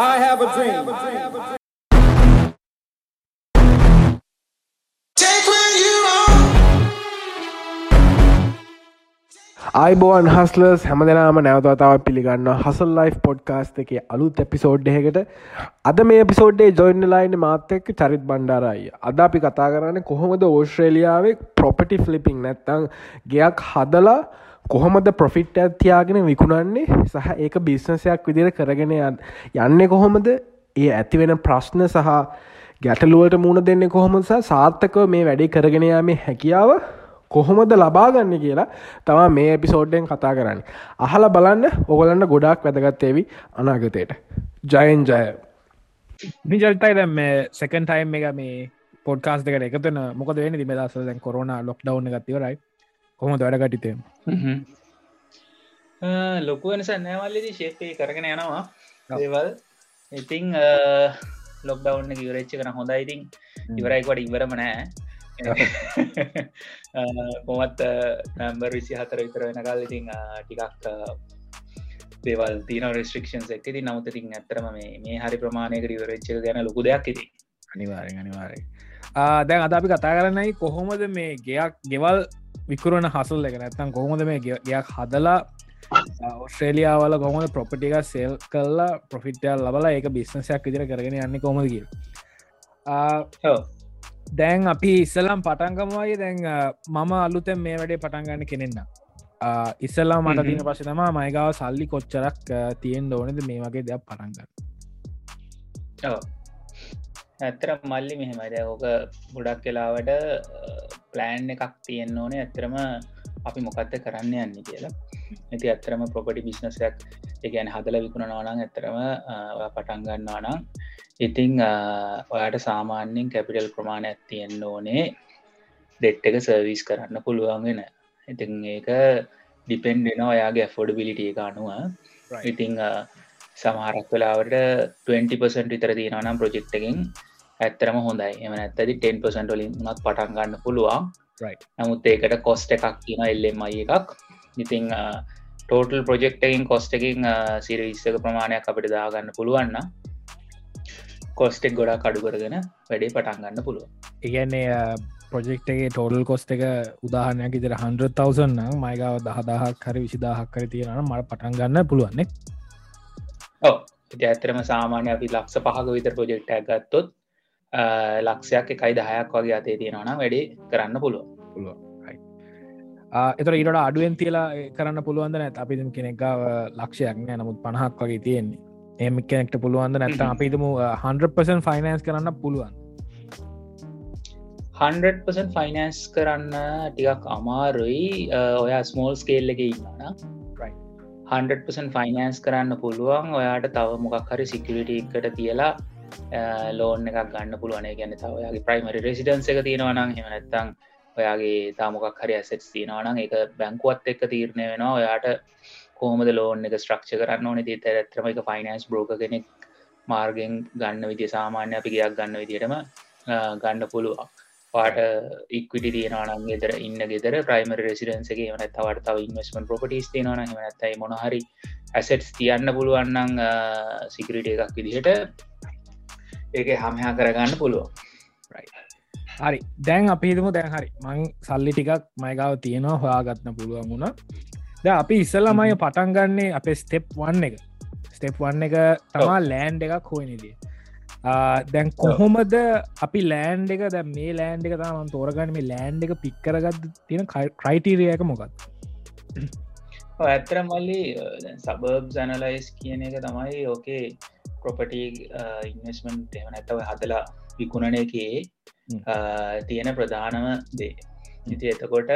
I have a dream. අයිබෝන් හස්ලස් හැම දෙනාම නැවතතාව පිළිගන්න හසල් ලයි් පොඩ්කාස්ට එක අලුත් එපිසෝඩ් එකට අද මේ පිසෝඩ්ඩේ ජොයින්න ලයින් මාතෙක් චරිත් බණ්ඩාරයි. අද අපි කතා කරන්න කොහොමද ඕස්ට්‍රේලියාවේ ප්‍රොපටි ෆලිපිං නැත්තං ගයක් හදලා කොහොමද ප්‍රොෆිට් ඇත්තියාගෙන විකුණන්නේ? සහ ඒක බිස්නසයක් විදිර කරගෙන යන්න කොහොමද? ඒ ඇතිවෙන ප්‍රශ්න සහ ගැටලුවට මුණ දෙන්න කොහොමස සාර්ථකව මේ වැඩි කරගෙන යාමේ හැකියාව කොහොමද ලබාගන්න කියලා තමා මේ එපිසෝඩ්ඩෙන් කතා කරන්න. අහල බලන්න. ඔගලන්න ගොඩක් වැදගත්තේවි අනාගතයට ජයන් ජය. නිජල්තයි දැම් මේ සෙකන් ටයිම් එක මේ පොඩ්කාස් දෙකට එකතන මොකද වෙන දිමදස දැන් කොරුණ ලොක් ඩව් ගතිවරයි කොම වැඩගටිතය ලොකු වෙනස නෑවල්ලදි ශේපය කරගෙන යනවා. ඒවල් ඉතිං ලොක්ඩවන්න ඉවරච්ච කන හොඳ ඉතින් ඉවරයිකොට ඉවරම නෑ කොමත් නැම්බර් විසි හතර විතර වෙනකල් ඉතින් ටිකක් දේවල් තින රෙස්ට්‍රික්ෂන් එක්ති නමුතිතින් ඇතරම මේ හරි ප්‍රමාණයක රිවරච්ච ගැන ලොකු දෙයක් ඉති අනිවාරෙන් අනිවාරය දැන් අද අපි කතා කරන්නයි කොහොමද මේ ගයක් ගෙවල් විකරන හසල් එක. නැත්තම් කොහොමද මේ ගයක් හදලා ඔස්ට්‍රේලියාවල කොහොමද ප්‍රොපටික සෙල් කල්ලා ප්‍රොෆිට්ටල් ලබලා ඒක බිස්නසයක් විදිර කරගෙන යන්න කොමද කිය දැන් අපි ඉස්සලම් පටන්ගමවාගේ දැන් මම අලුතැන් මේ වැඩේ පටන්ගන්න කෙනෙන්න ඉස්සල්ලා මට තින පස තමා මයිගාව සල්ලි කොච්චරක් තියෙන් ඕනද මේ වගේ දෙයක් පටන්ගන්න ඇත්තර මල්ලි මෙහෙමයිද ඕක ගොඩක් කෙලාවට ප්ලෑන් එකක් තියෙන් ඕනේ. ඇත්තරම අපි මොකක්ද කරන්න යන්න කියලා. ඇති ඇත්තරම ප්‍රොපටි බිස්නසයක් එකගැන හදල විකුණනවානං ඇතරම පටන්ගන්නවා නම් ඉතිං ඔයාට සාමාන්‍යෙන් කැපිටල් ප්‍රමාණයක් තියෙන්න්න ඕනේ. දෙට් එක සර්විස් කරන්න පුළුවන්ගෙන ඉතින් ඒක ඩිපෙන්ඩෙන ඔයාගේ ඇෆෝඩ බිලිටිය අනුව. ඉතිං සමහරක් වෙලාවට 20% විතර තියෙනනම් ප්‍රජෙක්් එකින් ඇත්තරම හොඳයි. එම ඇත්තදි 10% ලින් උනත් පටන් ගන්න පුළුවන්. නමුත් ඒකට කොස්ට එකක් කියන එල්ලෙමයි එකක්. ඉතිං ටෝටල් ප්‍රජෙක්් එකින් කොස්ට එකින් සිරවිස්සක ප්‍රමාණයක් අපිට දාගන්න පුළුවන්න කොස්ටෙක් ගොඩා කඩු කරගෙන වැඩේ පටන් ගන්න පුළුව ඉගැන්නේ ප්‍රජෙක්්ගේ ටෝඩල් කොස්ට එක ඉතර හන්ඩ තවසන්න මයිගාව දහදාහක් කර විසිදාහක් කර තියෙන මට පටන් ගන්න පුළුවන්නෙ ඕ ඇතරම සාමාන්‍ය අපි ලක්ෂ පහක විතර ප්‍රජෙක්්ට ගත්තොත් ලක්ෂයක් එකයි දහයක් වගේ අතේ තියෙනවන වැඩේ කරන්න පුළුව පුළුව එතර ඉට අඩුවෙන් තියලා කරන්න පුළුවන්ද නැත් අපි කෙනෙක් ලක්ෂයක් නෑ නමුත් පණහක් වගේ තියෙන්නේ. එම කෙනෙක්ට පුළුවන්ද නැත්ත අපිතුම 100% ෆයිනන්ස් කරන්න පුළුවන්. 100% ෆයිනන්ස් කරන්න ටිකක් අමාරුයි. ඔයා ස්මෝල් ස්කේල් එක ඉන්නන 100% ෆයිනන්ස් කරන්න පුළුවන්. ඔයාට තව මොකක් හරි සිකලිට එකට තියලා Uh, ලෝන් එකක් ගන්න පුළුවන. ගැන තවයාගේ ප්‍රයිමරි රෙසිඩන්ස එක තියෙනවනම් හෙමනැත්තං ඔයාගේ තාමොකක් හරි ඇසෙට් තියෙනවනම් එක බැංකුවත් එක්ක තීරණය වෙනවා. ඔයාට කෝමද ලෝන් එක ස්ට්‍රක්ෂ කරන්න ඕන? ති ඇත්‍රම එක ෆයිනන්ස් බ්‍රෝක කෙනෙක් මාර්ගෙන් ගන්න විදි සාමාන්‍ය අපි ගයක් ගන්න විදිටම uh, ගන්න පුළුවන්. පාට ඉක්විටි තියෙනවනම් ගෙදර ඉන්න ගෙදර ප්‍රයිමර් රෙසිඩන්සගේ වන තවට තව ඉන්වස්මන් ප්‍රපටිස් තියෙනවන හමනත්තයි මොනහරි ඇසෙට්ස් තියන්න පුළුවන්නන් සිකරිට uh, එකක් විදිහට ඒක හමහා කරගන්න පුළුවන්. හරි. දැන් අපිහිතම දැන් හරි. මං සල්ලි ටිකක් මයගාව තියෙනවා හොයාගත්න පුළුවන් වුණ. ද අපි ඉස්සල්ලමය පටන් ගන්නේ අපේ ස්ටෙප් වන්න එක. ස්ටෙප් වන්න එක තමා ලෑන්් එකක් හෝනිදිේ දැන් කොහොමද අපි ලෑන්් එක දැ මේ ලෑන්් එක තම තෝරගන්න. මේ ලෑන්් එක පික්කරගත් තියෙන ක්‍රයිටීරියක මොකත් ඇත්තර මල්ලි සබබ් සැනලයිස් කියන එක තමයි ඕකේ ප්‍රොපටි ඉන්වස්මන් එම නැතව හදලා විකුණන එකේ තියෙන ප්‍රධානම දේ. ඉති එතකොට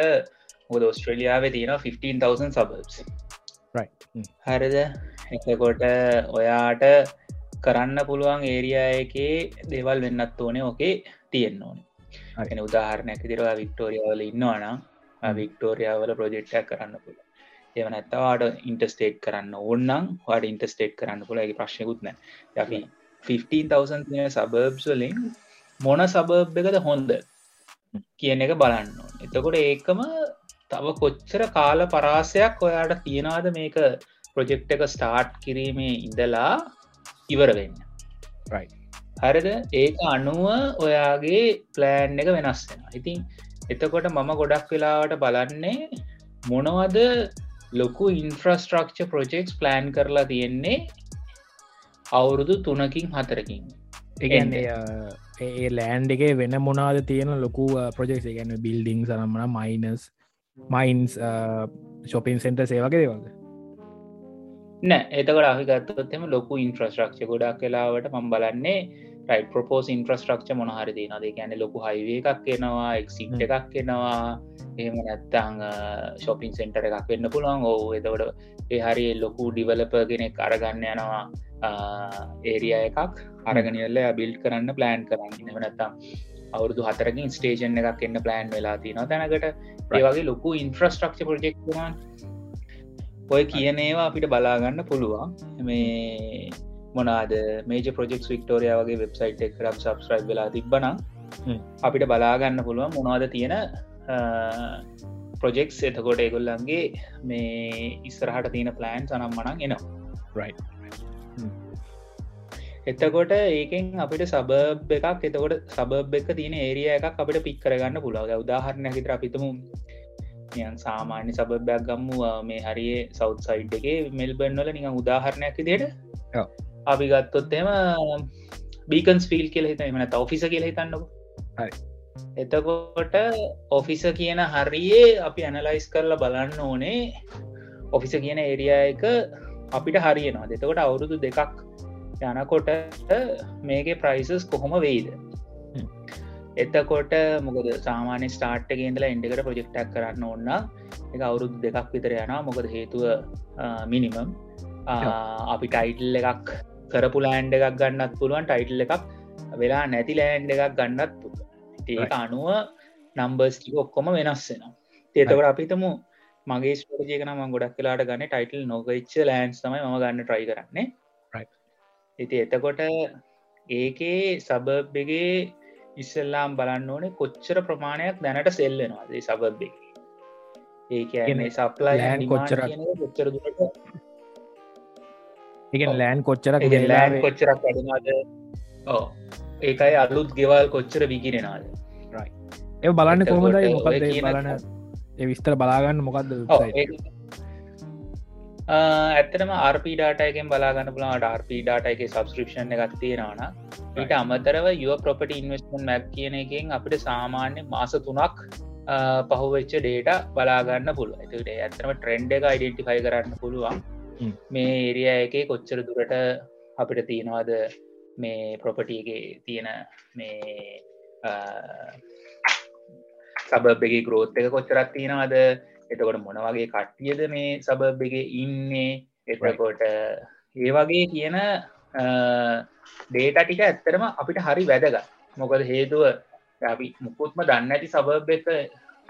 හොද ඔස්ට්‍රලියාව තියෙන 15,000 සබබ්ස් හරිද? එතකොට ඔයාට කරන්න පුළුවන් ඒරියා එකේ දේවල් වෙන්නත් ඕනේ ඕකේ තියෙන්න්න ඕනේ. එන උදාහරණයක් තිරවා වික්ටෝරියාවල ඉන්නවානම් වික්ටෝරියාවල ප්‍රජෙක්්ටක් කරන්න පුළ එවනැත්තවාට ඉන්ටස්ටේට් කරන්න ඕන්නම් වාට ඉන්ටස්ටේට් කරන්න පුළගේ ප්‍රශ්යකුත්න අපි 15,000 සබබ්ස් වලින් මොන සබබ් එකද හොන්ද කියන එක බලන්න එතකොට ඒකම තව කොච්චර කාල පරාසයක් ඔයාට තියෙනවාද මේක ප්‍රොජෙක්් එක ස්ටාර්ට් කිරීමේ ඉඳලා ඉවර වෙන්න. හරිද? ඒක අනුව ඔයාගේ ප්ලෑන් එක වෙනස් වෙන ඉතින් එතකොට මම ගොඩක් වෙලාවට බලන්නේ මොනවද ලොකු ඉන්ෆ්‍රස්ට්‍රක්ච ප්‍රජෙක්ස් ප්ලෑන් කරලා තියෙන්නේ අවුරුදු තුනකින් හතරකින්. ඒ ලෑන්් එක වෙන මොනාද තියෙන ලොකු ප්‍රජෙක්් ගැන බිල්ඩිං සනම්මන මයිනස් මයින්ස් ශොපින් සෙන්ට සේවගේ දේවල්ද? නෑ එතකට අහිගත්තොත්තෙම ලොකු ඉන්ෆ්‍රස්ට්‍රක්ෂ ගොඩක් කලාවට මම් බලන්නේ රයි් ප්‍රපෝස් ඉන්ෆ්‍රස්ට්‍රක්ෂ මොනහරි නද ගැන ලොකු හයිවේ එකක් එනවා එක්සිට එකක් එනවා. එහෙම නැත්තං ශොපින් සෙන්ටර එකක් වෙන්න පුළුවන්. ඕ එතවට ඒ හරි ලොකු ඩිවලපගෙනෙක් අරගන්න යනවා ඒරිය එකක්. අරගනිල්ල බිල්් කරන්න ප්ලෑන් කරන්න. නවනත්තම් අවුරදු හතරකින් ස්ටේෂන් එකක් එන්න ප්ලෑන් වෙලා තින තැනකට ඒ වගේ ලොකු ඉන්ෆ්‍රස්ට්‍රක්ෂ ප්‍රජෙක්්වාන් ඔය කියන ඒවා අපිට බලාගන්න පුළුවන්. මේ මොනාද මේජ ප්‍රජෙක් වික්ටෝරිය වගේ වෙබ්සයිට් එකරම් සබස්ක්‍රයිබ් වෙලා තිබ්බන අපිට බලාගන්න පුළුවන් මොනවාද තියෙන ප්‍රොජෙක්ස් එතකොට එගොල්ලන්ගේ මේ ඉස්සරහට තියෙන ප්ලෑන් සනම් මනක් එනවා. එතකොට ඒකෙන් අපිට සබබ් එකක් එතකොට සබබ් එක තියෙන ඒරිය එකක් අපිට පික් කරගන්න පුළාව උදාහරණ හිතර අපිතම යන් සාමාන්‍ය සබබයක් ගම්මු මේ හරියේ සෞත් සයිඩ් එක මෙල්බර්න්වල නික උදාහරණයක් දෙයට අපි ගත්තොත් එම බීකන්ස් ෆිල් කියල හිත එමන ඔෆිස කියල හිතන්නක. එතකොට ඔෆිස කියන හරියේ අපි ඇනලයිස් කරලා බලන්න ඕනේ. ඔෆිස කියන ඒරිය එක අපිට හරියනවා දෙතකොට අවුරුදු දෙකක් යනකොට මේක ප්‍රයිසස් කොහොම වෙයිද? එතකොට මොකද සාමාන්‍ය ස්ටාර්ට් ගේදලා ඉන්ඩකට ප්‍රජෙක්ටක් කරන්න ඔන්න එක අවුරුදු දෙකක් විතර යනා මොකද හේතුව මිනිමම් අපි ටයිටල් එකක් කරපු ලෑන්ඩ එකක් ගන්නත් පුළුවන් ටයිටල් එකක් වෙලා නැති ලෑන්ඩ එකක් ගන්නත් පුළුව ඒක අනුව නම්බර්ස්ටික ඔක්කොම වෙනස් වෙනවා. තේතකට අපිතම මගේ ස්පෝජයකන ම ගොඩක් කලාට ගන්න ටයිටල් නොගච්ච ලෑන්ස් තමයි ම ගන්න ට්‍රයි කරන්නේ. ඉති එතකොට ඒකේ සබබ්බගේ ඉස්සල්ලාම් බලන්න ඕනේ කොච්චර ප්‍රමාණයක් දැනට සෙල්ලෙනවාද සබබ් එක. ඒක සප්ලයි කොච්චර කොච්චර දුරට එක ලෑන් කොච්චරක් ලෑන් කොච්චරක් අඩනාද ඕ ඒකයි අලුත් ගෙවල් කොච්චර විකිරෙනවාද ඒ බලන්න මොකද කියන- බලන විස්තර බලාගන්න මොකක්ද ඇත්තටම RP ඩාටයකෙන් බලාගන්න පුලාට RP ඩාට එක සබස්ක්‍රපෂන් එකක් තියෙනවන ඊට අමතරව යුව ප්‍රපට ඉන්වස්මන් මැක් කියන එකෙන් අපිට සාමාන්‍ය මාස තුනක් පහුවෙච්ච ඩේට බලාගන්න පුළුව ඇතුට ඇත්තම ට්‍රෙන්ඩ් එක අයිඩෙන්ටිෆයි කරන්න පුළුවන්. මේ ඒරිය එක කොච්චර දුරට අපිට තියෙනවාද? මේ ප්‍රොපටියගේ තියෙන මේ සබබ් එක ග්‍රෝත් එක කොච්චරත් තියෙනවාද? එතකොට මොන වගේ කට්ටියද මේ සබබ් එක ඉන්නේ? එතකොට ඒ වගේ කියන ඩේට ටික ඇත්තරම අපිට හරි වැදග මොකද හේතුව අපි මුකුත්ම දන්න ඇති සබබ් එක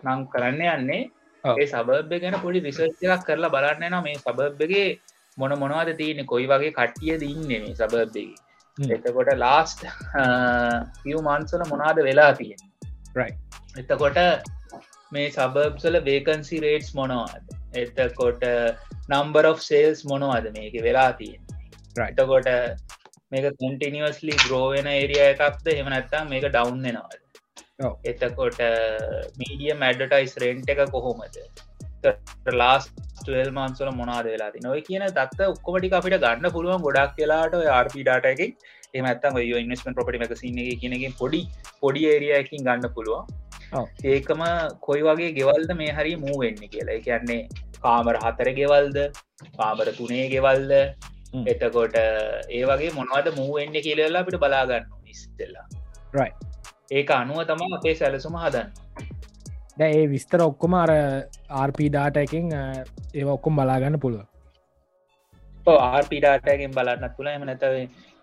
නම් කරන්න යන්නේ ඔව්. ඒ සබබ් ගැන පොඩි රිසර්ච් එකක් කරලා බලන්න නම් මේ සබබ්ගේ මොන මොනවද තියෙන කොයි වගේ කට්ටිය දින්න මේ සබබ්ගේ. එතකොට ලාස්ට් පිය මන්සල මොනාද වෙලා තියෙන. එතකොට මේ සබබ්සල වේකන්සි රේට්ස් මොනවාද එතකොට නම්බර් of සේල්ස් මොනවද මේක වෙලා තියෙන. එතකොට මේක කටිනිවස්ලි ග්‍රෝවෙන ඒරිය එකක්ද හෙමනැත්තා මේක ඩවන්් වෙනවාද. එතකොට මීඩිය මැඩටයිස් රෙන්ට් එක කොහොමද? ලාස් මන්සල මොනාද වෙලා නොය කියන දත්ත ඔක්කොමටි අපිට ගන්න පුළුවන් ගොඩක් කියලාට RP ඩාට එක එමත්තම ඉන්වස්මන් පොපටි මැකසින එක කියනකින් පොඩි පොඩි ඒරියකින් ගන්න පුළුවන්. ඒකම කොයි වගේ ගෙවල්ද මේ හරි මූ වෙන්න කියලා. කියන්නේ කාමර හතර ගෙවල්ද? කාමර තුනේ ගෙවල්ද. එතකොට ඒ වගේ මොනවද මූ වෙන්න කියලලා අපිට බලාගන්න ඉස්තෙල්ලා Right. ඒක අනුව තම අපේ සැලසුම හදන්න. දැ ඒ විස්තර ඔක්කොම අර RP ඩාට එකින් ඒ ඔක්කොම් බලාගන්න පුළුව ආර්පිඩාටගෙන් බලන්න තුළ එම නැතව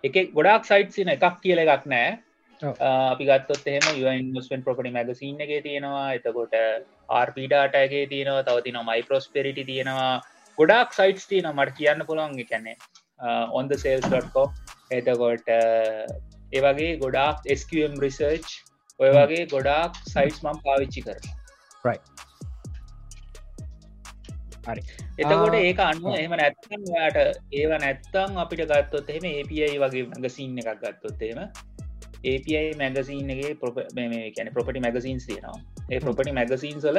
එක ගොඩක් සයිට් සින එකක් කියල එකක් නෑ. අපි ගත්තොත් එහෙම ඉන්වස්ෙන් ප්‍රපටි මැගසින්න එක තියෙනවා. එතකොට ආර්පිඩාටගේ තියෙනවා. තවතින මයි ප්‍රස්පෙරිටි තියෙනවා. ගොඩක් සයිටස් තියන මට කියන්න පුළුවන් කැනෙ ඔන්ද සේල්ස්.කො එතකොට ඒ වගේ ගොඩක් ස්කම් රිසර්ච් ඔය වගේ ගොඩක් සයිටස් මම් පාවිච්චි කර හරි. එතකොට ඒක අනුව එහම නැත්තන් යාට ඒව නැත්තං අපිට ගත්තොත් එහෙම API වගේ මැගසිීන් එකක් ගත්තොත් එහෙම API මැගසිීන්ගේ ප්‍රොප කියන ප්‍රොපටි මැගසින්ස් තියෙනවා. ඒ ප්‍රොපටි මැගසින් සල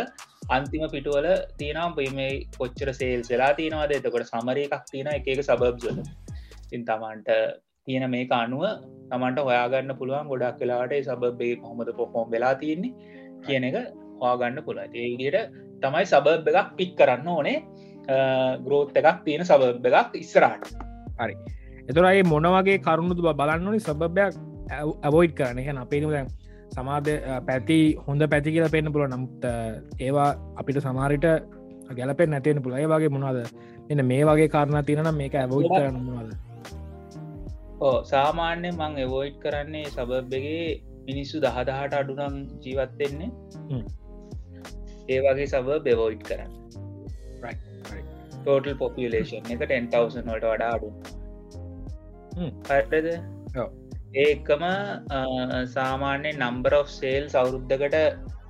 අන්තිම පිටුවල තියෙනම් මේ කොච්චර සේල් වෙලා තියෙනවාද? එතකොට සමරය එකක් තියෙන එක සබබ්සල ඉන් තමන්ට තියෙන මේක අනුව තමන්ට හොයාගන්න පුළුවන් ගොඩක් වෙලාට සබබේ කොහොමද පොහොම වෙලා තියෙන්නේ කියන එක හවාගන්න පුළ ඒගට තමයි සබබ් එකක් පික් කරන්න ඕනේ. ග්‍රෝත් එකක් තියෙන සබබ් එකක් ඉස්සරහට. හරි. එතුරයි මොනවගේ කරුණුතු බලන්න ඕනි සබභයක් ඇවෝයිඩ් කරන එක අපේනු දැන් සමාධ පැති හොඳ පැති කියල පෙන්න්න පුල නමුත් ඒවා අපිට සමාරිට ගැලපෙන් නැතියෙන පුළයි වගේ මොනවාද? එන්න මේ වගේ කාරණ තිරනම් මේක ඇවෝයිඩ් කරන්න මොවාද ඕ සාමාන්‍ය මං එවෝයිට් කරන්නේ සබබ්බගේ මිනිස්සු දහදහට අඩුනම් ජීවත්වෙන්නේ. ඒ වගේ සබ බෙවෝයිට් කරන්න. ටෝටල් පොපියලේෂන් එක 10,000 වලට වඩා අඩු ඔව්. ඒකම සාමාන්‍ය නම්බර of සේල් සවුරුද්ධකට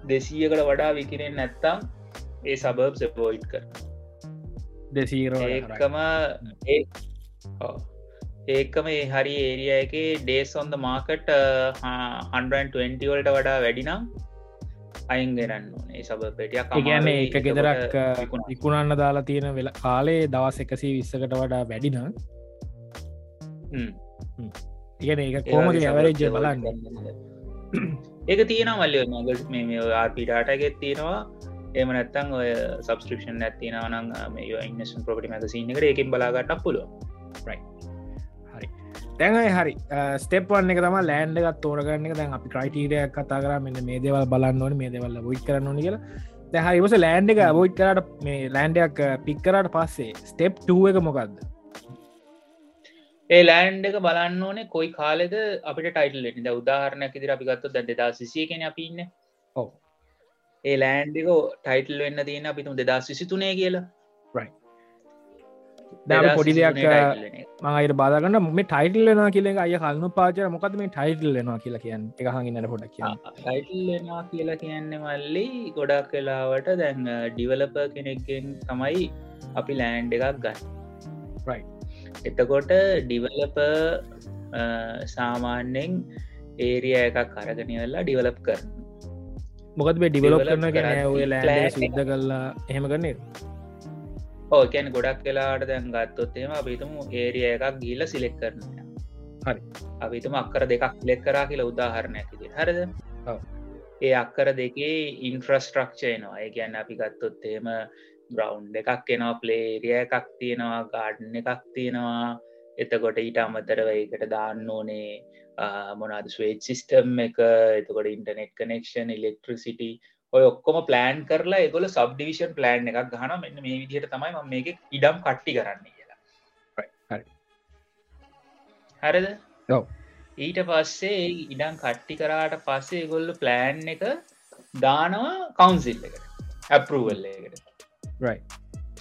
දෙසීයකට වඩා විකිරෙන් නැත්තම් ඒ සබබ් සෙපෝයිට් කර දෙසීරෝ ඒකම ඒ. ඒකම ඒ හරි ඒරිය එක ඩේස් ඔොන්ද මාකට 120 වලට වඩා වැඩිනම් අයින් ගෙනන්න ඒ සබ පෙටියක් ඒගැන එක ගෙදරක් ඉකුණන්න දාලා තියෙන වෙලා කාලේ දවස් එකසී විස්සකට වඩා වැඩින ඉගෙන ඒක කෝමද ඇවරේජ බලන්න. ඒක තියෙන මල්ලිය. මගස් මේ ආර්පිටාටගෙත් තියෙනවා. එම නැත්තං ඔය සබස්ක්‍රපෂන් ඇතිනවනං මේ ඉන්නසන් ප්‍රපටි මැසින එක එකින් බලාගට පුළුව තැන්යි හරි ස්ටප් වන්න එක තම ලෑන්ඩ එකත් තෝරගන්න එක. දැන් අපි ක්‍රයිටීරයක් කතා කර මෙන්න මේ දේවල් බලන්න ඕන මේ දෙවල්ල බොයි් කරන්න ඕන කියලා. දැහරිවස ලෑන්ඩ එක බොයි් කරට මේ ලෑන්ඩයක් පික්කරට පස්සේ ස්ටප් ටුව එක මොකක්ද ඒ ලෑන්ඩ් එක බලන්න ඕනේ කොයි කාලෙද අපිට ටයිටල් ද උදාහරණයක් ඉදිර අපි ගත්ත දැ දෙදා සිසිය කෙන අපින්න ඔව්. ඒ ලෑන්ඩික ටයිටල් වෙන්න තියෙන අපිතුම් දෙදා සිසිතුනේ කියලා දැ පොඩි දෙයක්. මඟයට බාගන්න මේ ටයිටල් වෙන කියල අය කල්නු පාචර මොකද මේ ටයිටල් වෙනවා කියලා කියන්න? එක හඟින්නට පොඩක් කිය ටයිටල් වෙනවා කියලා කියන්න මල්ලි ගොඩක් කලාවට දැන් ඩිවලප කෙනෙක්ගෙන් තමයි අපි ලෑන්ඩ් එකක් ගන්න. එතකොට ඩිවලප සාමාන්‍යෙන් ඒරිය එකක් අරගෙනවෙල්ලා ඩිවලප් කර මොකද මේ ඩිවලප් කරන ගැන ඔය plan සිද්ධ කල්ලා එහෙම කරන්නේ ඕකැන ගොඩක් කලාට දැන් ගත්තොත්තේම අපිතුම ඒරිය එකක් ගීල සිලෙක් කරන හරි. අපිතුම අක්කර දෙකක් ලෙක් කරා කියලා උදාහරණයක් ඉදිරි හරද. ඒ අක්කර දෙකේ ඉන්ෆ්‍රස්ට්‍රක්ෂයනවා ඒ ගැන්න අපි ගත්තොත්තේම බ්‍රවන්් එකක් එනවා ප්ලේරිය එකක් තියෙනවා ගාඩන් එකක් තියෙනවා. එතකොට ඊට අමතරව එකට දාන්න ඕනේ මොනාද ස්වේට් සිිස්ටම් එක. එතකොට ඉන්ටනෙට් කනෙක්ෂන් ඉලෙක්ට්‍රසිට ඔය ඔක්කොම ප්ලෑන් කරලා එගොල සබ්ඩිවිෂන් ප්ලෑන් එකක් ගහන මෙන්න මේ විදිහට තමයි ම මේක ඉඩම් කට්ටි කරන්න කියලා. හරි. හරිද. ඊට පස්සේ ඉඩම් කට්ටි කරාට පස්සේ ගොල්ල ප්ලෑන් එක දානවා කවන්සිල් එකට. ඇපරුවල්ල එකට.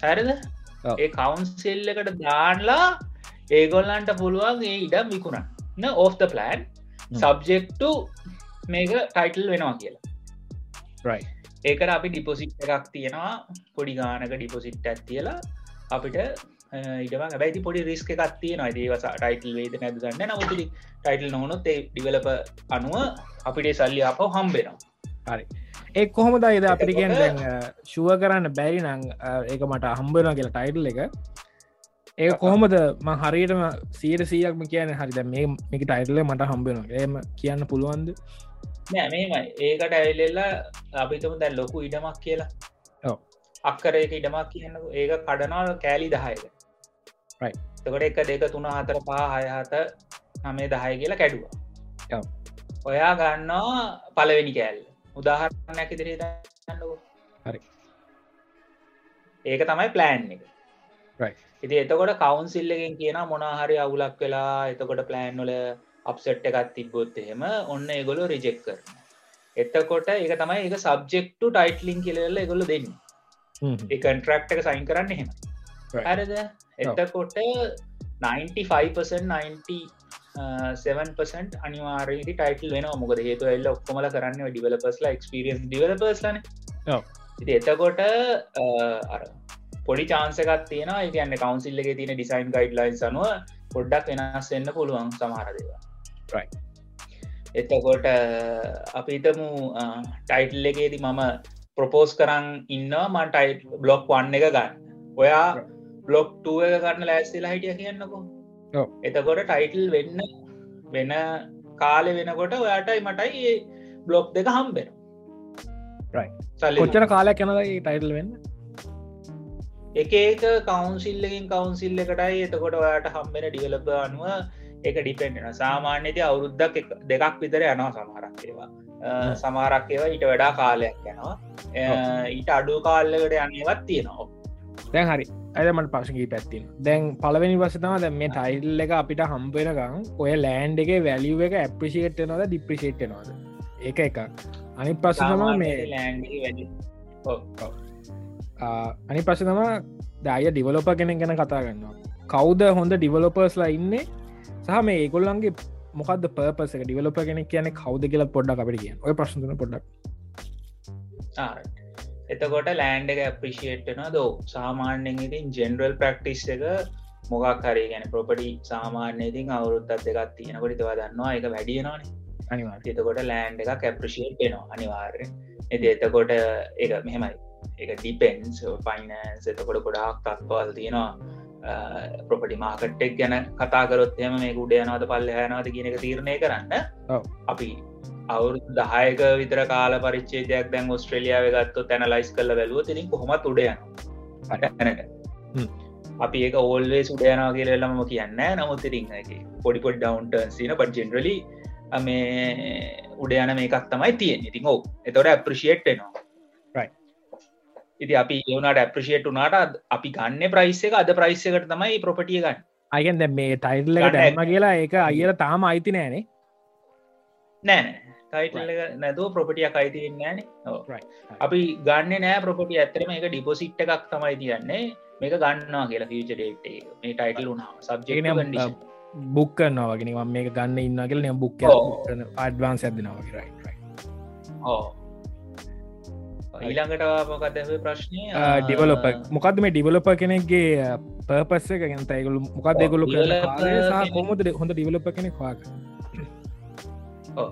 හැරද. ඒ කවන්සිල් එකට දාන්ලා ඒගොල්ලන්ට පුළුවන් ඒ ඉඩම් විකුණන්න. Off plan. සබ්ජෙක්ටු මේක ටයිටල් වෙනවා කියලා ඒකට අපි ඩිපොසිට් එකක් තියෙනවා. පොඩි ගානක ඩිපොසිට් ඇත්තියලා අපිට ඉටම බැති පොඩි රිස්ක එකක් තියෙන ඒවස ටයිටල් වේද නැද ගන්න නමුති ටයිටල් නොනොත් ඩිවලප අනුව අපිට සල්ලි අප හම්බෙනවා. ඒ කොහොම දයිද එතකොට- කියෙන් ශුව කරන්න බැරි නං ඒක මට හම්බෙන කියලා ටයිටල් එක. ඒ කොහොමද? ම හරියටම සීට සීයක්ම කියන හරිද මේ මේක ටයිටල්ල මට හම්බෙන ඒම කියන්න පුළුවන්ද නෑ මේමයි ඒකට ඇවිල්ලෙල්ලා අපිතම දැන් ලොකු ඉඩමක් කියලා. අක්කර ඒක ඉඩමක් කියන්න ඒක කඩනාව කෑලි Right. තකොට එක දෙක තුන හතර පහ හයහත නමේ දහය කියලා කැඩුවා. ඔයා ගන්නවා පලවෙනි කෑල් උදාහරණයක් ඉදිරේ දන්නකෝ හරි. ඒක තමයි ප්ලෑන් එක. ඉති එතකොට කවන්සිල්ලකින් කියන මොනාහරි අවුලක් වෙලා එතකොට ප්ලෑන්්වල අප්සෙට් එකත් තිබ්බොත් එහෙම ඔන්න ඒගොලො රිජෙක් කරන එතකොට ඒක තමයි එක සබ්ජෙක්ටු ටයිට්ලින් කියලල එගොල දෙන්න. කන්ට්‍රක්් එක සයින් කරන්න එහෙම. හරද? එතකොට 95%97% අනිවාරදි ටයිටල් වෙන මොකද හේතු එල්ල ඔක්කොමල කරන්න ඩිවලපස්ලා එක්ස්පිරියන්ස් ඩිවලපස්ලන එතකොට පොඩි චාන්සකත් තියෙන එකන්න කවන්සිල්ලගේ තියෙන ඩිසයින් ගයිඩ් ලයින් සනුව පොඩ්ඩක් වෙනස් වෙන්න පුළුවන් සමහරදවා එතකොට අපිතමු ටයිටල් එකේදී මම ප්‍රපෝස් කරන්න ඉන්නවා මන්ටයි බ්ලොක් වන්න එක ගන්න. ඔයා බ්ලොක් ටුව එක ගන්න ලෑස්තිලා හිටිය කියන්නකෝ. එතකොට ටයිටල් වෙන්න වෙන කාලෙ වෙනකොට ඔයාටයි මටයි බ්ලොක් දෙක හම්බෙන කොච්චර කාලයක් යනද ටයිටල් වෙන්න? එක එක කවන්සිල්ලකින් කවන්සිල්ල එකටයි. එතකොට ඔයාට හම්බෙන ඩිවලප අනුව එක ඩිපෙන්ටෙන සාමාන්‍යති අවුරුද්දක් දෙකක් විතර යනවා සමහරක් ඒවා. සමාරක් ඒවා ඊට වඩා කාලයක් යනවා. ඊට අඩු කාල්ලකට යන්නවත් තියෙනවා. දැන් හරි. ඇදමට පසගේ පැත්තින දැන් පලවෙනි වසතම දැ මේ ටයිල් එක අපිට හම්පෙනකං ඔය ලෑන්් එක වැලිුව එක ඇප්‍රිසිේට් නොද ඩිප්‍රිසිේට් නොද එක එක අනි පස්සම මේ අනි පස තම දාය ඩිවලොප කෙනෙ ගැන කතා ගන්නවා කවුද හොඳ ඩිවලොපර්ස්ලා ඉන්නේ සහ මේ ඒගොල්ලන්ගේ මොකද පපස ඩිවලප කෙනෙ කියන කවද කියලා පොඩ්ඩක් අපට කිය ඔය ප්‍රශ්න පොඩ්ඩක්. එතකොට ලෑන්ඩ එක අපිෂේට්න දෝ සාමාන්‍යෙන් ඉතින් ජෙනරල් ප්‍රක්ටිස් එක මොගක් හරි ගැන ප්‍රොපටි සාමාන්‍ය ඉතින් අවුරුත්තත් දෙකත් තියෙනකොට තවා දන්නවා එක වැඩියනවාන අනිවා එතකොට ලෑන්ඩ එක කැප්‍රෂේට් වෙනවා අනිවාර්ය එති එතකොට එක මෙහෙමයි. එක ඩිපෙන්ස් ෆයිනන්ස් එතකොට ගොඩාක් තත්වල් තියෙනවා ප්‍රොපටි මාකට්ටෙක් ගැන කතාකරොත්යම මේ ගුඩ යනවද පල්ල යනවද කියන එක තීරණය කරන්න. අපි අවුරු දහයක විතර කාල පරිච්චේදයක් දැන් ඔස්ට්‍රලියාව ගත්තු තැන ලයිස් කල්ල බැලුව තිරින් කොහොමත් උඩයන අටනට අපි ඒක ඕල්වේ සුඩයනා කියලලම කියන්න නමුත්තිරින් පොඩි පොඩ් ඩවන්ටන් සින පට ජෙනරලි මේ උඩ යන මේකක් තමයි තියෙන් ඉතින් ඕ එතොට ඇප්‍රෂේට් එනවා ඉති අපි ඒවනට ඇප්‍රෂේට් වනාට අපි ගන්න ප්‍රයිස් එක අද ප්‍රයිස් එකට තමයි ප්‍රපටිය ගන්න. අයගෙන් දැ මේ ටයිල්ල ඩැම කියලා ඒක අයිල තාම අයිති නෑනේ නෑ. ටයිටල් නැතුව ප්‍රපටියක් අයිතින්න නෑන අපි ගන්න නෑ ප්‍රපටි ඇතරම එක ඩිපොසිට් එකක් තමයි තියන්නේ. මේක ගන්නවා කියලා ෆීච ඩේට් මේ ටයිටල් වුණා සබ්ජෙන බුක් කරනවා වගෙන ම ගන්න ඉන්න කියල බුක් අඩ්වාන්ස් ඇදනවා රයි ඕ ඊළඟට මොකක්ද ප්‍රශ්නය? ඩිවලොප මොකද මේ ඩිවලොප කෙනෙක්ගේ පපස්ස එක? ගැත ගුලු මොකක් දෙගුලු කොමද හොඳ ඩිවලොප කෙනෙක් වාක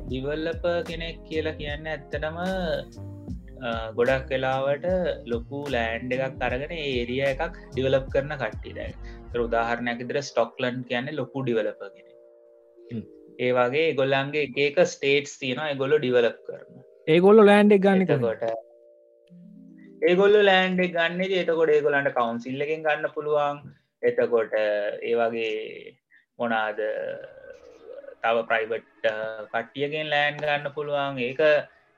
ඩිවල්ලප කෙනෙක් කියලා කියන්න ඇත්තටම ගොඩක් වෙලාවට ලොකු ලෑන්් එකක් අරගෙන ඒරිය එකක් ඩිවලප් කරන කට්ටිද උදාහරණයක් ඉදර ස්ටොක්ලන්් කියන්නේ ලොකු ඩිවලප කෙන ඒ වගේ ගොල්ලන්ගේ ඒක ස්ටේට්ස් තියෙන ගොල්ල ඩිවලප් කරන ඒගොල්ල ලෑන්ඩ් එක ගන්න කොට ඒගොල්ල ලෑන්ඩ් ගන්න එතකොට ඒගොලන්ට කවන්සිල්ල එකෙන් ගන්න පුළුවන්. එතකොට ඒ වගේ මොනාද තව ප්‍රයිවට් කට්ටියගෙන් ලෑන්් ගන්න පුළුවන්. ඒක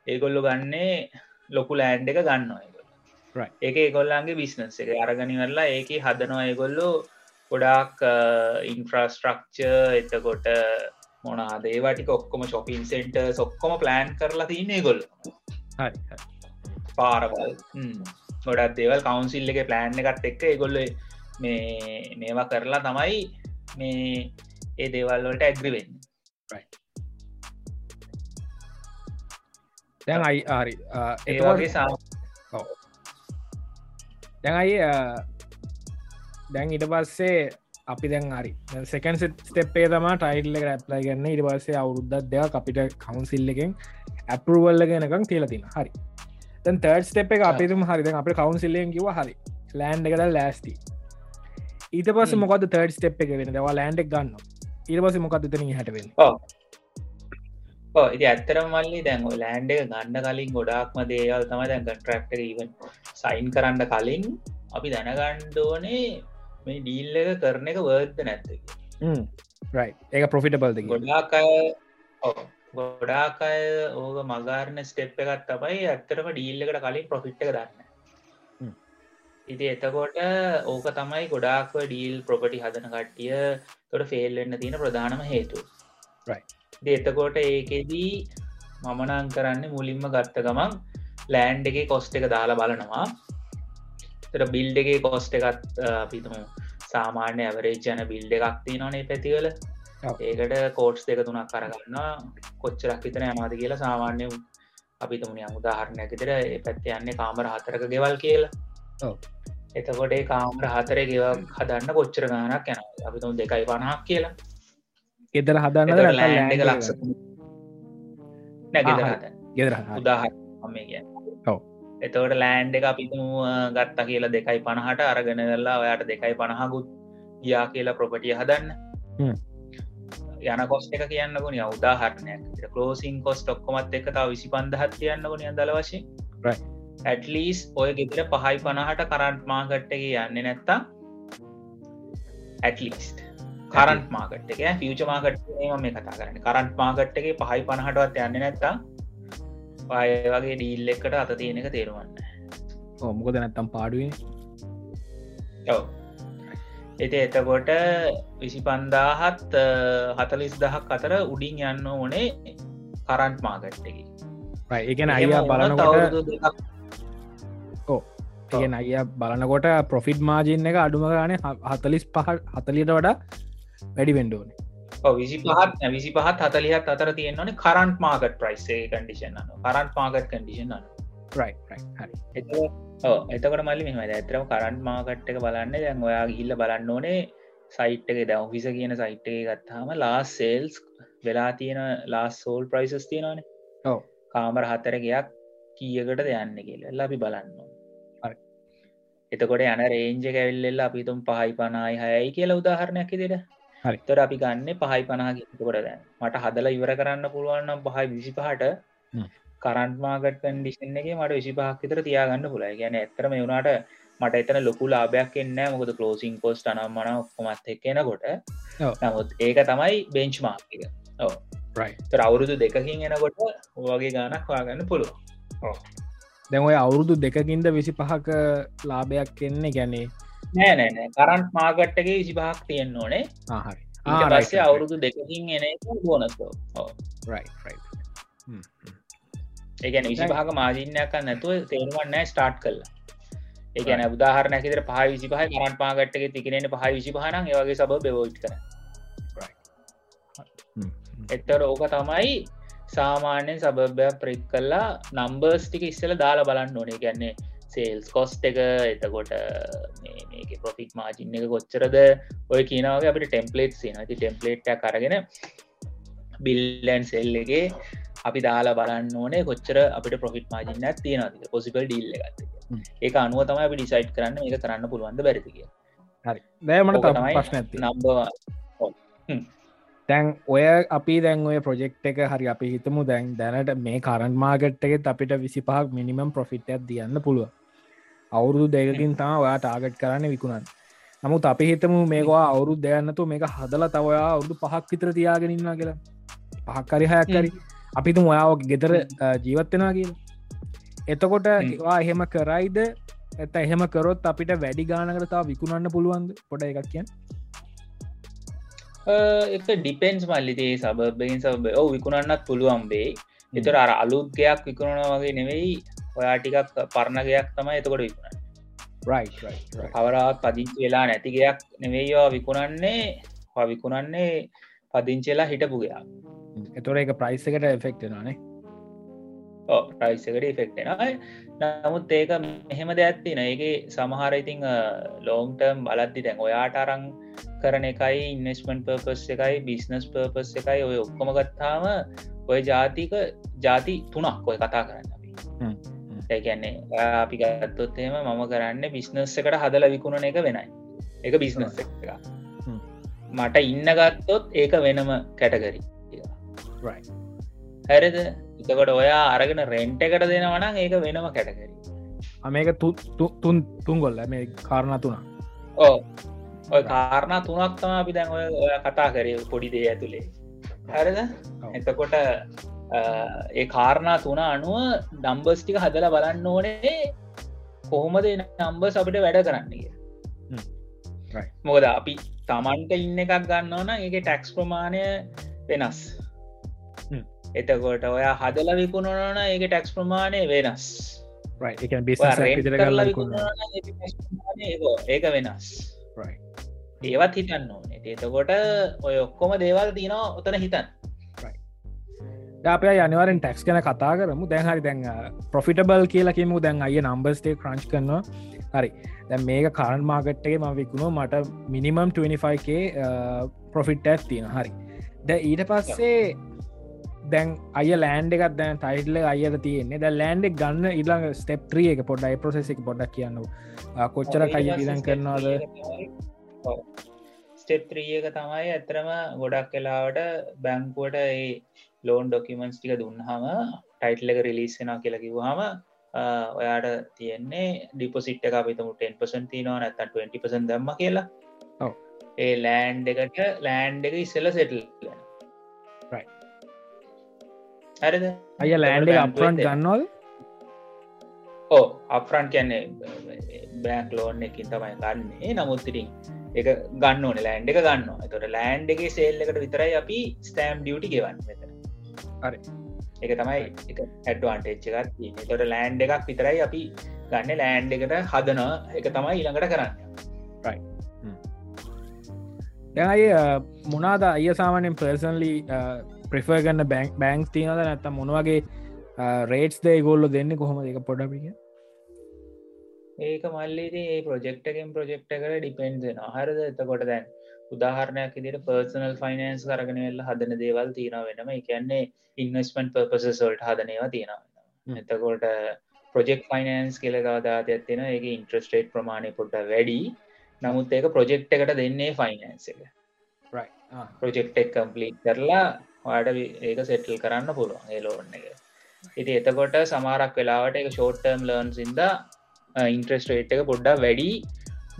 ඒගොල්ලු ගන්නේ ලොකු ලෑන්් එක ගන්නවා ඒක ඒගොල්ලන්ගේ බිස්නස් එක. අරගනිවරලා ඒක හදනවා ඒගොල්ලු ගොඩාක් ඉන්ෆ්‍රස්ට්‍රක්ච එතකොට මොනාද ඒවාටික ඔක්කොම ශොපින් සෙන්ට සොක්කොම ප්ලෑන් කරලා තියන්නේ ගොල්ල පාරවල්. ගොඩත් දේවල් කවන්සිල් එක ප්ලෑන් එකත් එක්ක ඒගොල්ල මේ මේවා කරලා තමයි මේ ඒ දේවල්වලට ඇග්‍රිවෙන්න දැන් අයි ආරි ඒවාගේ සා දැන් අයි දැන් ඉට පස්සේ අපි දැන් හරි. සකන් ස්ටපේ තම ටයිල්ල ඇප්ලයි ගන්න ඉට පස්සේ අවුරුද්දත් දෙයක් අපිට කවන්සිල්ලකෙන් ඇපරුවල්ල ගෙනකම් කියලතින හරි තර්ඩ් ස්ටප් එක අපිතුම හරි. අප කවන්සිල්ලෙන් කිව හරි. ලෑන්් එකට ලෑස්ති. ඊට පස මොකද තර්ඩ් ස්ටප් එක වෙන දවා ලෑන්ඩක් ගන්න ඊට පස මොකද තන හටවෙන්න ඉති ඇත්තරම මල්ලි දැන් ලෑන්ඩ එක ගන්න කලින් ගොඩාක්ම දේවල් තම දැන් කටරක්ට ඉවන් සයින් කරන්න කලින් අපි දැනගණ්ඩෝනේ මේ ඩීල් එක කරන එක වර්ද නැත්ත ඒක ප්‍රොෆිටබල්ද ගොඩාක් ගොඩාක් අය ඕක මගාරණ ස්ටෙප් එකත් තමයි ඇත්තරම ඩීල් එකට කලින් ප්‍රොෆිට් එක දන්න. ඉති එතකොට ඕක තමයි ගොඩාක්ව ඩීල් ප්‍රොපටි හදන කට්ටිය තොට ෆෙල්ලන්න තියෙන ප්‍රධානම හේතු එතකොට ඒකෙදී මමනං කරන්න මුලින්ම ගත්ත ගමන් ලෑන්් එක කොස්ට එක දාලා බලනවා. තර බිල්ඩ එක කොස්ට එකත් පිතුම සාමාන්‍ය ඇවරේජ්ජන බිල්ඩ එකක් ති නොනේ පැතිවල ඒකට කෝට්ස් දෙක තුනක් කරගන්න කොච්චරක් විතන යමාද කියලා සාමාන්‍ය අපි තුමනි අමුදාහරණයක් විතර පැත්ත යන්නේ කාමර හතරක ගෙවල් කියලා. එතකොට ඒ කාමර හතරේ ගෙවක් හදන්න කොච්චර ගානක් යන අපි තුන් දෙකයි පණහක් කියලා. ගෙදර හදන්න ලෑන්ඩ් ලක්ෂ නැගෙදර. ගෙදර උදාහ. එතවට ලෑන්ඩ් එක අපිතුම ගත්තා කියලා දෙකයි පණහට අරගෙන වෙල්ලා ඔයාට දෙකයි පණහකුත් ගියා කියලා ප්‍රොපටිය හදන්න. යන කොස් එක කියන්නකුණ උදාහරණයක් කලෝසින් කොස් ටොක්කොමත් එක තාව විසි පන්දහත් කියන්නකුණ දල වශයෙන්. Right. ඇටලිස් ඔය ගෙතර පහයි පණහට කරන්ට් මාගට්ට එක යන්නේ නැත්තා ඇටලිස්ට කරන්ට මාගට් එක ෆියච මාගට් මේ කතා කරන්න. කරන්ට් මාගට් එක පහයි පණහටවත් යන්න නැත්තා පය වගේ ඩීල් එකට අත තියෙන එක තේරුවන්න මොකද නැත්තම් පාඩුවේ? ඔව් එති එතකොට විසි පන්දාහත් හතලිස් දහක් අතර උඩින් යන්න ඕනේ කරන්ට් මාගට්ටකි ඒගෙන අයියා බලනකොට තියෙන අය බලනකොට ප්‍රොෆිට් මාජින්න එක අඩුම ගාන හතලිස් පහ හතලියට වඩා වැඩි වෙන්ඩෝන විසි පහත් විසි පහත් හතලියත් අතර තියෙන්නවන කරන්ට් මාගට ප්‍රයිස්ේ කඩිෂන් කරන්ට් මාගට කඩිෂන් හරි එතකට මල්ලි මෙම ඇතරම කරන්ට් මාකට් එක බලන්න දැන් ඔයා ගිල්ල බලන්න ඕනේ සයිට් එක. ද ඔෆිස කියන සයිට් එක ගත්තාම ලාස් සේල්ස් වෙලා තියෙන ලාස් සෝල් ප්‍රයිසස් තියෙනවානේ. ඔව්. කාමර හතරගයක් කියකට යන්න කියලා. අපි බලන්න. එතකොට යන රේන්ජ කැවිල්ල අපිතුම් පහයි පනායි හයයි කියලා උදාහරණයක් දෙට හරි. තොර අපි ගන්න පහයි පනාගකොට දැන්. මට හදලා ඉවර කරන්න පුළුවන්නම් පහයි විසි පහට හ්ම්. කරන්ට්මාගට කන්ඩිෂන් එක මට විසි පහක් විතර තියාගන්න පුල ගැන ඇතරම වුණට මට එතන ලොකු ලාභයක් එන්න මොකද කලෝසින් කොස් අනම් මන ඔක්කොමත් එක්කෙනකොට ඔව්. නමුත් ඒක තමයි බෙන්ච් මාර්ක රයි තර අවුරුදු දෙකකින් එනකොට වගේ ගානක් වාගන්න පුළුව දැන් ඔය අවුරුදු දෙකකින්ද විසි පහක ලාභයක් එන්නේ? ගැනේ නෑනෑ කරන්ට් මාගට්ටගේ විසි පහක් තියෙන්න්න ඕනේ. ආහරි පස්සේ අවුරුදු දෙකකින් එන බෝනස්ෝ ඒගැන විසි පහක මාජීනයක් නැතුව තේරුවන්නෑ ස්ටාර්ට් කරලා. ඒගැන උදාහරනැකිතර පහ විසි පහ කරන්ට පාගට්ක තිකනෙන පහ විසි පහන ඒවගේ සබ බෙවෝට් කර එත්තර ඕක තමයි සාමාන්‍යෙන් සබභයක් ප්‍රෙක් කල්ලා නම්බර්ස් ටික ඉස්සල දාලා බලන්න ඕනේ. ගැන්නේ සේල්ස් කොස්ට එක එතකොට මේක ප්‍රොෆික් මාජින්න එක කොච්චරද? ඔය කියනාවගේ අපිට ටෙම්පලේට් ති ටෙම්පලේට් කරගෙන බිල්ලන් සෙල්ලගේ අපි දාලා බලන්න ඕනේ කොච්චර අපිට ප්‍රොෆිට් මාජින්න තියෙනද පොසිබල් ඩිල්ල ගත්ත ඒක අනුව තමයි අපි ඩිසයිට් කරන්න එක කරන්න පුළුවන්ද බැරිතික දෑමට තමයි ප්‍රශ්න නම්බ දැන් ඔය අපි දැන් ඔය ප්‍රොජෙක්් එක හරි අපි හිතමු දැන් දැනට මේ කරන් මාගට් එකෙත් අපිට විසි පහක් මිනිමම් ප්‍රොෆිට්යක් දියන්න පුළුව අවුරුදු දෙකකින් තම ඔයා ටාගට් කරන්න විකුණන් නමුත් අපි හිතමු මේවා අවුරු දෙයන්නතු මේක හදල තවයා අවුරුදු පහක් විතර තියාගෙනන්නා කියලා. පහක්කරි හයක් කරි අපිතුම ඔයාව ගෙදර ජීවත්වෙනවා කියලා. එතකොට. ඒවා එහෙම කරයිද? ඇත එහෙම කරොත් අපිට වැඩි ගානකරතාව විකුණන්න පුළුවන්ද? පොඩ එකක් කියන් එක ඩිපෙන්ස් මල්ලිතේ සබබෙන් සබ ඔව විකුණන්නත් පුළුවන්බේ එතර අර අලුත්ගයක් විකුණන වගේ නෙවෙයි. ඔයා ටිකක් පරණගයක් තමයි එතකොට විකුණ රයි කවරාත් පදිංචි වෙලා නැතිගයක් නෙවෙයිවා විකුණන්නේ. විකුණන්නේ පදිංචෙලා හිටපුගයා එතොර එක ප්‍රයිස් එකට එෆෙක්ටනනේ ප්‍රයිසකට ෆෙක්ටෙනයි නමුත් ඒක මෙහෙම දෙයක්ත්තින ඒගේ සමහර ඉතිං ලෝන්ටර්ම් බලද්දි දැන් ඔයාට අරං කරන එකයි ඉන්වස්මන්් පර්පස් එකයි බිස්නස් පර්පස් එකයි ඔය ඔක්කොම ගත්තාම ඔය ජාතික ජාති තුනක් ඔය කතා කරන්න. ඒකැන්නේ අපි ගත්තොත් එම මම කරන්න බිස්නස් එකට හදල විකුණන එක වෙනයි. එක බිස්නස් එක. මට ඉන්න ගත්තොත් ඒක වෙනම කැටගරි හැරද? එතකොට ඔයා අරගෙන රෙන්ට එකට දෙනවනම් ඒක වෙනම කැටකරි මේක තුන් තුන්ගොල්ල මේ කාරණ තුනා ඕ ඔය කාරණ තුනක් තම අපි දැන් ඔය ඔය කතා කරය පොඩි දේ ඇතුළේ හරිද? එතකොට ඒ කාරණා තුන අනුව ඩම්බස් ටික හදල බලන්න ඕනේ කොහොමද නම්බස් අපිට වැඩ කරන්න කිය හ්ම්. right. මොකද අපි තමන්ට ඉන්න එකක් ගන්න ඕන ඒක ටැක්ස් ප්‍රමාණය වෙනස්. එතකොට ඔයා හදල විකුණනන ඒක ටැක්ස් ප්‍රමාණය වෙනස්. එක ඒක වෙනස්. ඒවත් හිතන්න ඕනේ. එතකොට ඔය ඔක්කොම දේවල් තියනවා ඔතන හිතන් අප අනිවරෙන් ටැක්ස් කන කතා කරමු. දැන් හරි දැන් ප්‍රොෆිටබල් කියලා කියමු. දැන් අය නම්බස්ටේ ක්‍රංච් කරනවා. හරි. දැ මේක කරන් මාගට්ටගේ ම විකුණු මට මිනිමම් 25ක පොෆිට් ඇත් තියෙන හරි. ද ඊට පස්සේ දැන් අය ලෑන්ඩ එකත් දැන් ටයිටල අයට තියෙන්නේ. ද ලෑන්ඩෙක් ගන්න ඉල්ළඟ ස්ටප් ත්‍රිය එක පොඩ්ඩයි ප්‍රසෙස එක පොඩ්ඩක් කියන්නවා කොච්චර කයි විදන් කරනවාද? ස්ටෙප්ත්‍රියක තමයි ඇතරම ගොඩක් කලාවට බැංකුවට ඒ ලෝන් ඩොකිමන්ස් ටික දුන්නහම ටයිටල් එක රිලිස්සෙන කියලකිවහම ඔයාට තියෙන්නේ ඩිපොසිට් එක අපිතමු 10පසන් තිනවා නැත්තන් 20පසන් දම්ම කියලා. ඒ ලෑන්් එකට ලෑන්් එක ඉස්සල සෙටල් හරිද අය ලෑන්ඩ අපරන් ගන්නවල් ඕ අප්‍රන්් කියන්නේ බෑක් ලෝන් එකින් තමයි ගන්නේ. නමුත්තිරින් එක ගන්න ඕන ලෑන්ඩ එක ගන්න තොට ලෑන්ඩ් එක සේල් එකට විතරයි අපි ස්ටෑම් ඩියටි ගෙවන්න හරි. එක තමයි එක ඇඩ්වාන්ටේච්ච එකත් තොට ලෑන්ඩ් එකක් විතරයි අපි ගන්න. ලෑන්ඩ් එකට හදන එක තමයි ඊළඟට කරන්න. දැයි මොනාද අය සාමානෙන් පර්සන්ලි ප්‍රිෆර් ගන්න බැංක් බැංක් තියනද නැත්තම් මොනවගේ රේට්ස් දේ ගොල්ල දෙන්න කොහොම එක පොඩපික ඒක මල්ලේදී ඒ ප්‍රජෙක්්ටකෙන් ප්‍රජෙක්්ට කර ඩිපෙන්න්ෙන හරද? එතකොට දැන් උදාහරණයක් ඉදිට පර්සනල් ෆයිනන්ස් කරගෙනවෙල්ල හදන දේවල් තියෙන වෙනම. එකන්නේ ඉන්වස්මන්් පර්පසසල්ට හදනේවා තියෙනවා. එතකොට ප්‍රජෙක් ෆයිනන්ස් කියල ගාදාත ඇත්තින එක ඉන්ට්‍රස්ටේට් ප්‍රමාණය පොට වැඩි. නමුත් ඒක ප්‍රජෙක්් එකට දෙන්නේ ෆයිනන්ස් එක. ප්‍රජෙක්් එක් කම්පලීට් කරලා වාට ඒක සෙටල් කරන්න පුළුවන් ඒ ලෝන්න එක. ඉති එතකොට සමාරක් වෙලාවට එක ෂෝට්ටර්ම් ලර්න් සිද ඉන්ට්‍රස්ට රේට් එක පොඩ්ඩා වැඩි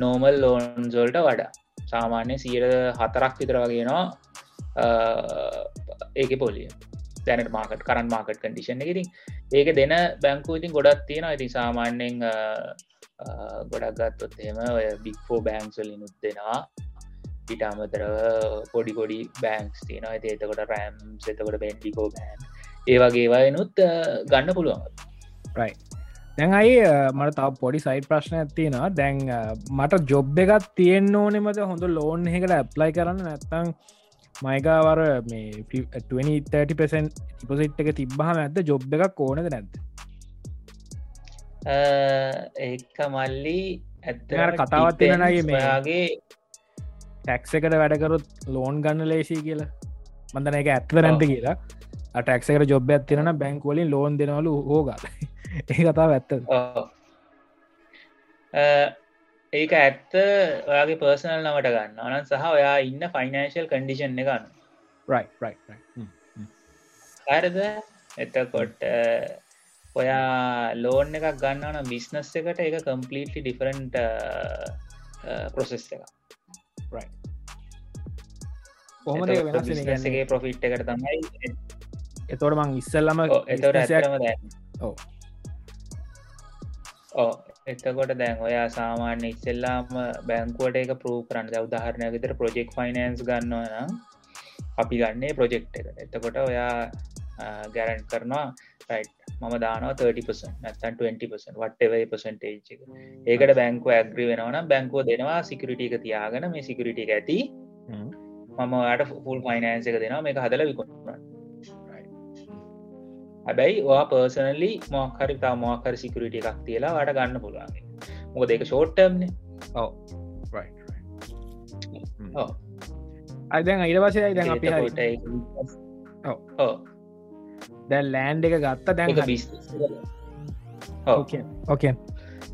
නෝමල් ලෝන්සොල්ට වඩා. සාමාන්‍ය සියට හතරක් විතර වගේනවා ඒක පොලිය. දැනට මාකට කරන් මාකට් කඩිෂන් එකඉතින් ඒක දෙන බැංකු ඉතින් ගොඩත් තියෙන ඉති සාමාන්‍යෙන් ගොඩක් ගත්තොත් එම ඔය බික්ෆෝ බෑන්ක්සලිනුත් දෙනවා. ඉට අමතරව පොඩි පොඩි බෑන්ක්ස් තියෙන ඇති එතකොට රෑම් එතකොට බෙන්ඩිකෝ බෑන් ඒවගේවායනුත් ගන්න පුළුවන්. රයි දැන් අයි මට තාව පොඩි සයිට ප්‍රශ්න ඇතියෙනවා දැන් මට ජොබ් එකත් තියෙන් ඕනෙමද හොඳ ලෝන් එකට ඇප්ලයි කරන්න. නැත්තං මයිකාවර මේ 2030පෙන් පොසිට් එක තිබ්බහම ඇද ජොබ් එකක් ඕනද නැද්ද? ඒක මල්ලි ඇත්ත කතාවත් තියෙනගේ මේගේ ටැක්ස එකට වැඩකරුත් ලෝන් ගන්න ලේසි කියලා. මඳන එක ඇත්ව නැන්ද කියලා. ටක්සකට ජොබ් ඇත්තිරන බැංකුවලින් ලෝන් දෙනවලු හෝගල ඒ කතාව ඇත්ත ඒක ඇත්ත ඔයාගේ පර්සනල් නවට ගන්න. අනන් සහ ඔයා ඉන්න ෆයිනන්ශල් කඩිෂන් ගන්න හරද? එතකොට ඔයා ලෝන් එකක් ගන්නන බිස්නස් එකට එක කම්පලීටලි ඩිෆරන්ට ප්‍රොසෙස් එක කොහොමද වෙනස්ගේ ප්‍රොෆිට් එකට තමයි එතොට මං ඉස්සල්ලම ඇතරම දැන්. ඕ එතකොට දැන් ඔයා සාමාන්‍ය ඉස්සෙල්ලාම බැංකුවට එක පරූ කරන්න. උදාහරණය විතර ප්‍රජෙක්් ෆයිනන්ස් ගන්නවා නම් අපි ගන්නේ ප්‍රොජෙක්් එක එතකොට ඔයා ගැරන්් කරනවා රයිට් මම දානවා 30 නැතන් 20 වටව පසන්ටේජ් එක. ඒකට බැංකුව ඇග්‍රි වෙනවන බැංකුව දෙනවා සිකරිට එක තියාගෙන මේ සිකරිට එක ඇති. මම ට ෆුල් ෆයිනන්ස එක දෙනවා මේ හදල විකුණන්න හැබැයි වා පර්සනලි මොහරි තා මොහකර සිකරිට එකක් තියලා වට ගන්න පුළුවන්ගේ මොක දෙක ෂෝට්ටම්න ඔව අයිදැන් අයිට වසය දැන් අපි දැ ලෑන්් එක ගත්ත දැන් ඕකේ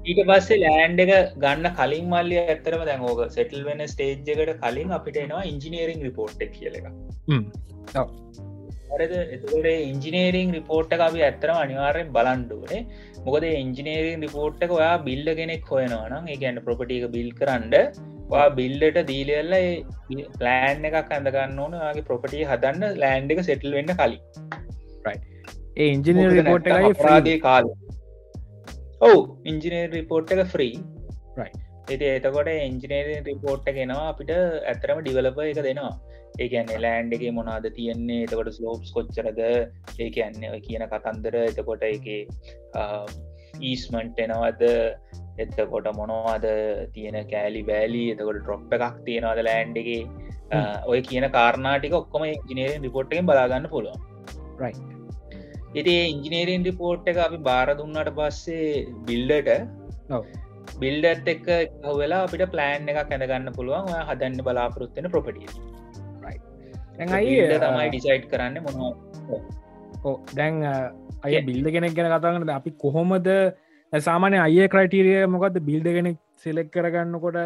ඊට පස්සේ ලෑන්් එක ගන්න කලින් මල්ලිය ඇතරම දැන් ඕක සෙටල් වෙන ස්ටේජ්ජකට කලින් අපිට එනවා ඉංජිනීරිං රිපෝට් කියල එක එතකොට ඉංජිනේරිං රිපෝට් අපි ඇත්තරම අනිවාරයෙන් බලන්ඩුවනේ මොකද ඉංජිනේරිං රිපෝට්ක ඔයා බිල්ල කෙනෙක් හොයනවනම් ඒ ගැන්න ප්‍රපටික බිල් කරන්ඩ වා බිල්ලට දීලල්ල ප්ලෑන් එකක් ඇඳගන්න ඕන. ගේ ප්‍රපටිය හදන්න ලෑන්් එක සෙටල් වෙන්න කලින් ඉංජිනීර් රිපෝට් එකයි ප්‍රාගේ කාල. ඔවු ඉංජිනේර් රිපෝට් එක ෆ්‍රී ඇති එතකොට ඉංජිනේරෙන් රිපෝට්ට ගෙනවා අපිට ඇතරම ඩිවලප එක දෙනවා. ඒකන්න ලෑන්් එක මොනාද තියෙන්නේ එතකොට ස්ලෝප්ස් කොච්චරද? ඒ කියන්නේ ඔය කියන කතන්දර එතකොට එක ඊස්මන්ට් එනවද? එතකොට මොනවාද තියෙන කෑලි බෑලි? එතකොට ට්‍රොප් එකක් තියෙනවාද ලෑන්් එක? ඔය කියන කාරණාටික ඔක්කොම ඉංජිනේරෙන් රිපෝට්ටෙන් බලාගන්න පුළුවන් ඉති ඉංජිනේරෙන් රිපෝට් එක අපි බාර දුන්නට පස්සේ බිල්ඩට බිල්ඩත් එක්ක හවෙලා අපිට ප්ලෑන් එක කැඳගන්න පුළුවන්. හදන්න බලාපොරොත්වෙන ප්‍රපටිය ඇයි තමයි ඩිසයිට් කරන්න මොනවා දැන් අය බිල්ඩ කෙනෙක් ගැන කතාගන්නද අපි කොහොමද සාමානය අය ක්‍රයිටීරිය මොකක්ද බිල්ඩ කෙනෙක් සිලෙක් කරගන්නකොට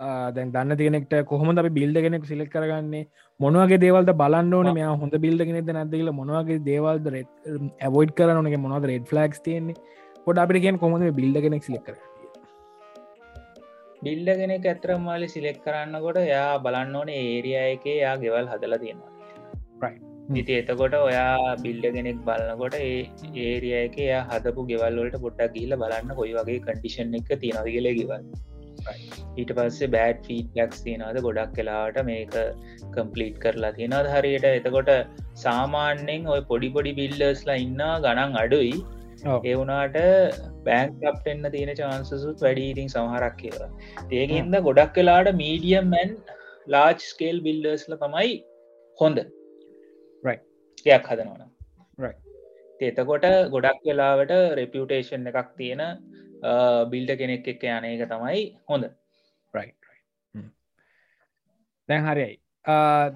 දැන් දන්න තිනෙක්ට කොහොම අපි බිල්ඩ කෙනෙක් සිලෙක් කරගන්නේ? මොනවගේ දේවල්ද බලන්න ඕන? මෙයා හොඳ බිල්ඩ කෙනෙද නැදල මොනවගේ දේවල්ද ඇවෝයිඩ් කරනගේ මොනවද රෙඩ් ෆලක්ස් තියන්නේ? පොඩ අපිට කියෙන් කොහොම බිල්ඩ කෙනෙක් සිලෙක් කර බිල්ඩ කෙනෙක් ඇතර මාලි සිලෙක් කරන්නකොට යා බලන්න ඕන ඒරිය එක යා ගෙවල් හදල තියෙනවා ඉති එතකොට ඔයා බිල්ඩ කෙනෙක් බලන්නකොට ඒ ඒරිය එක යා හදපු ගෙවල්ලට පොට්ටක් ගිල්ල බලන්න කොයි වගේ කඩිෂන් එක තියෙනද කියල ගෙවල් ඊට පස්සේ බෑඩ් ෆීඩ්ලක්ස් තියෙනද ගොඩක් කලාවට මේක කම්පලීට් කරලා තියෙනද හරියට එතකොට සාමාන්‍යෙන් ඔය පොඩි පොඩි බිල්ලස්ලා ඉන්න ගණන් අඩුයි. ඒ වුනාට බෑන්ක් අප්ටෙන්න්න තියෙන චාන්සසුත් වැඩීටිං සමහරක් කියලා. ඒකන්ද ගොඩක් කලාට මීඩියම්මැන් ලාජ් ස්කේල් බිල්ඩර්ස්ල තමයි හොඳ. යක් හදනවන එතකොට ගොඩක් වෙලාවට රෙපියුටේෂන් එකක් තියෙන බිල්ඩ කෙනෙක් එක්ක යන එක තමයි හොඳ. දැන් හරියි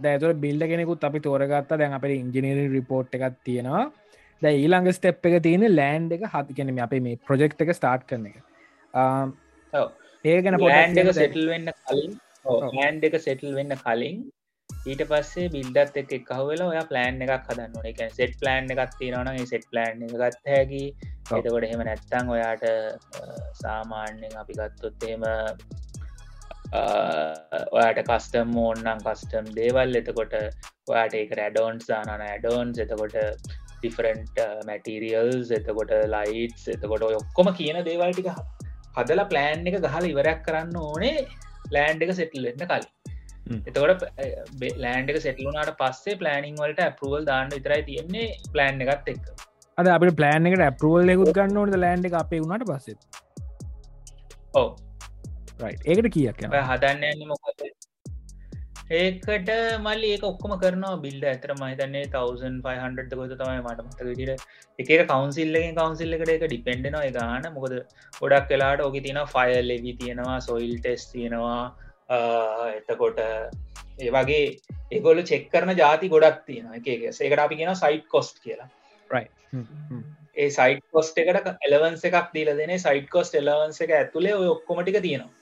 දැතුර බිල්ඩ කෙනෙකුත් අපි තෝරගත්තා. දැන් අපට ඉංජිනීරි රිපෝට් එකක් තියෙනවා. ද ඊළඟ ස්ටෙප් එක තියෙන ලෑන්් එක හතිකෙන අපේ මේ ප්‍රජෙක්් එක ස්ටාර්ට් කරන එක. ඒ ගැන පොඩ එක සෙටල් වෙන්න කලින් ලෑන්් එක සෙටල් වෙන්න කලින් ඊට පස්සේ බිල්ඩත් එක එකහවෙලා ඔය ප්ලෑන් එකක් හදන්න එක සෙට් ප්ලෑන් එකක් තියෙනවන සෙට් ප්ලෑන් එක ගත්ත හැකි. එතකොට එහෙම නැත්තං ඔයාට සාමාන්‍යෙන් අපි ගත්තොත් එහෙම ඔයාට කස්ටම් ඕන්නන් කස්ටම් දේවල්. එතකොට ඔයාට එක රැඩෝන්ස් දානන ඇඩෝන්ස් එතකොට ඩිෆරන්ට් මැටීරියල්ස් එතකොට ලයිට් එතකොට ඔක්කොම කියන දේවල් ටික හදලා ප්ලෑන් එක ගහල ඉවරයක් කරන්න ඕනේ. ලෑන්් එක සෙටල්ලන්න කලින් එතකොට ලෑන්ඩ එක සෙටලුනාට පස්සේ ප්ලෑනිං වලට ඇපරුවල් දාන්න විතරයි තියෙන්නේ ප්ලෑන් එකත් එක් අද අප ප්ලෑන් එකට ඇපරුවල් එකකුත් ගන්න ඕට ලෑන්ඩ එක අපේ වුණට පස්සේ. ඕ ඒකට කියක් හදන්න මොකද? ඒකට මල්ලි ඒක ඔක්කොම කරනවා බිල්ඩ ඇතර මහිතන්නේ 1500 ගොත තමයි මට මත විදිර එක කවන්සිල්ලෙන් කවන්සිල්ල එකට එක ඩිපෙන්ඩනවා ගාන මොකද? ගොඩක් කලාට ඕක තියෙන ෆයිල් ලෙවි තියෙනවා සොයිල් ටෙස් තියෙනවා එතකොට ඒ වගේ ඒගොල චෙක් කරන ජාති ගොඩක් තියෙන එක ඒකට අපි කියෙන සයිට් කොස්ට් කියලා. ඒ සයිට කොස්ට එකට එලවන්ස එකක් දීල දෙන සයිට කොස්ට එලවන්ස එක ඇතුලේ ඔය ඔක්කොමටික තියෙනවා.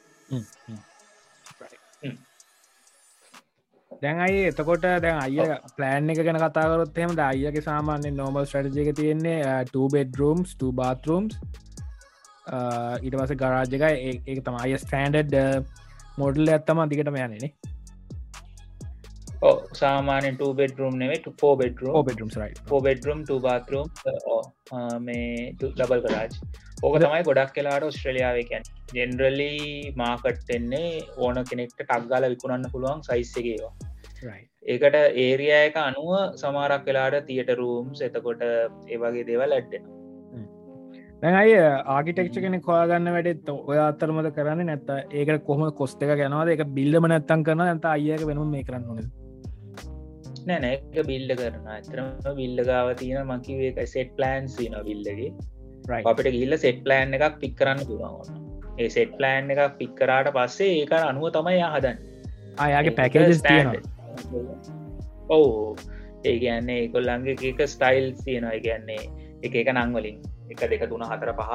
දැන් අයි එතකොට දැන් අය පලෑන් එක ගැන කතාකරොත් එෙම අයගේ සාමාන්‍ය නෝමල් ස්ටඩජක තියෙන්නේ බෙඩරම්ස් බාතරම්ස් ඊට පස ගරාජක ඒ තම අය ස්ටන්ඩඩ් මොඩල් ඇත්තම දිකටම යනනේ සාමානෙන් බෙඩරුම් නෙවේ පෝ බෙඩරුම් බෙඩරුම් පෝ බෙඩරුම් බාතරම් මේ ලබල් කරාජ් ඕක තමයි ගොඩක් කලාට ස්ට්‍රලියාවකැන් ජෙනරලි මාකට් එන්නේ ඕන කෙනෙක්ට ටක්ගාල විකුණන්න පුළුවන් සයිස්සගේවා ඒකට ඒරිය එක අනුව සමාරක් වෙලාට තියට රූම්ස් එතකොට ඒවගේ දේවල් ඇඩ්ඩෙන දැයි ආගිටෙක්ෂ කෙනෙ කොයාගන්න වැඩෙත් ඔය අත්තරමද කරන්න නැත්ත ඒකට කොහම කොස්ත එක ගැනවාද? එක බිල්ලම නැත්තන් කරන ඇත අයක වෙනුම් මේ කරන්න ඕන නෑන එක බිල්ඩ කරන ඇතරම බිල්ල ගාව තියෙන මකිවේ සෙට් ප්ලෑන් සින බිල්ලගේ අපිට ගිල්ල සෙට් ප්ලෑන් එකක් පික් කරන්න පුළුවන් ඒ සෙට් ප්ලෑන් එකක් පික්කරාට පස්සේ ඒක අනුව තමයි හදන්න. අයාගේ පැකේජස් තියෙනවා. ඔවු. ඒ කියන්නේ ඒකොල්ලන්ගේ එක ස්ටයිල් තියෙනවා. කියන්නේ එක එක නංවලින් එක දෙක තුන හතර පහ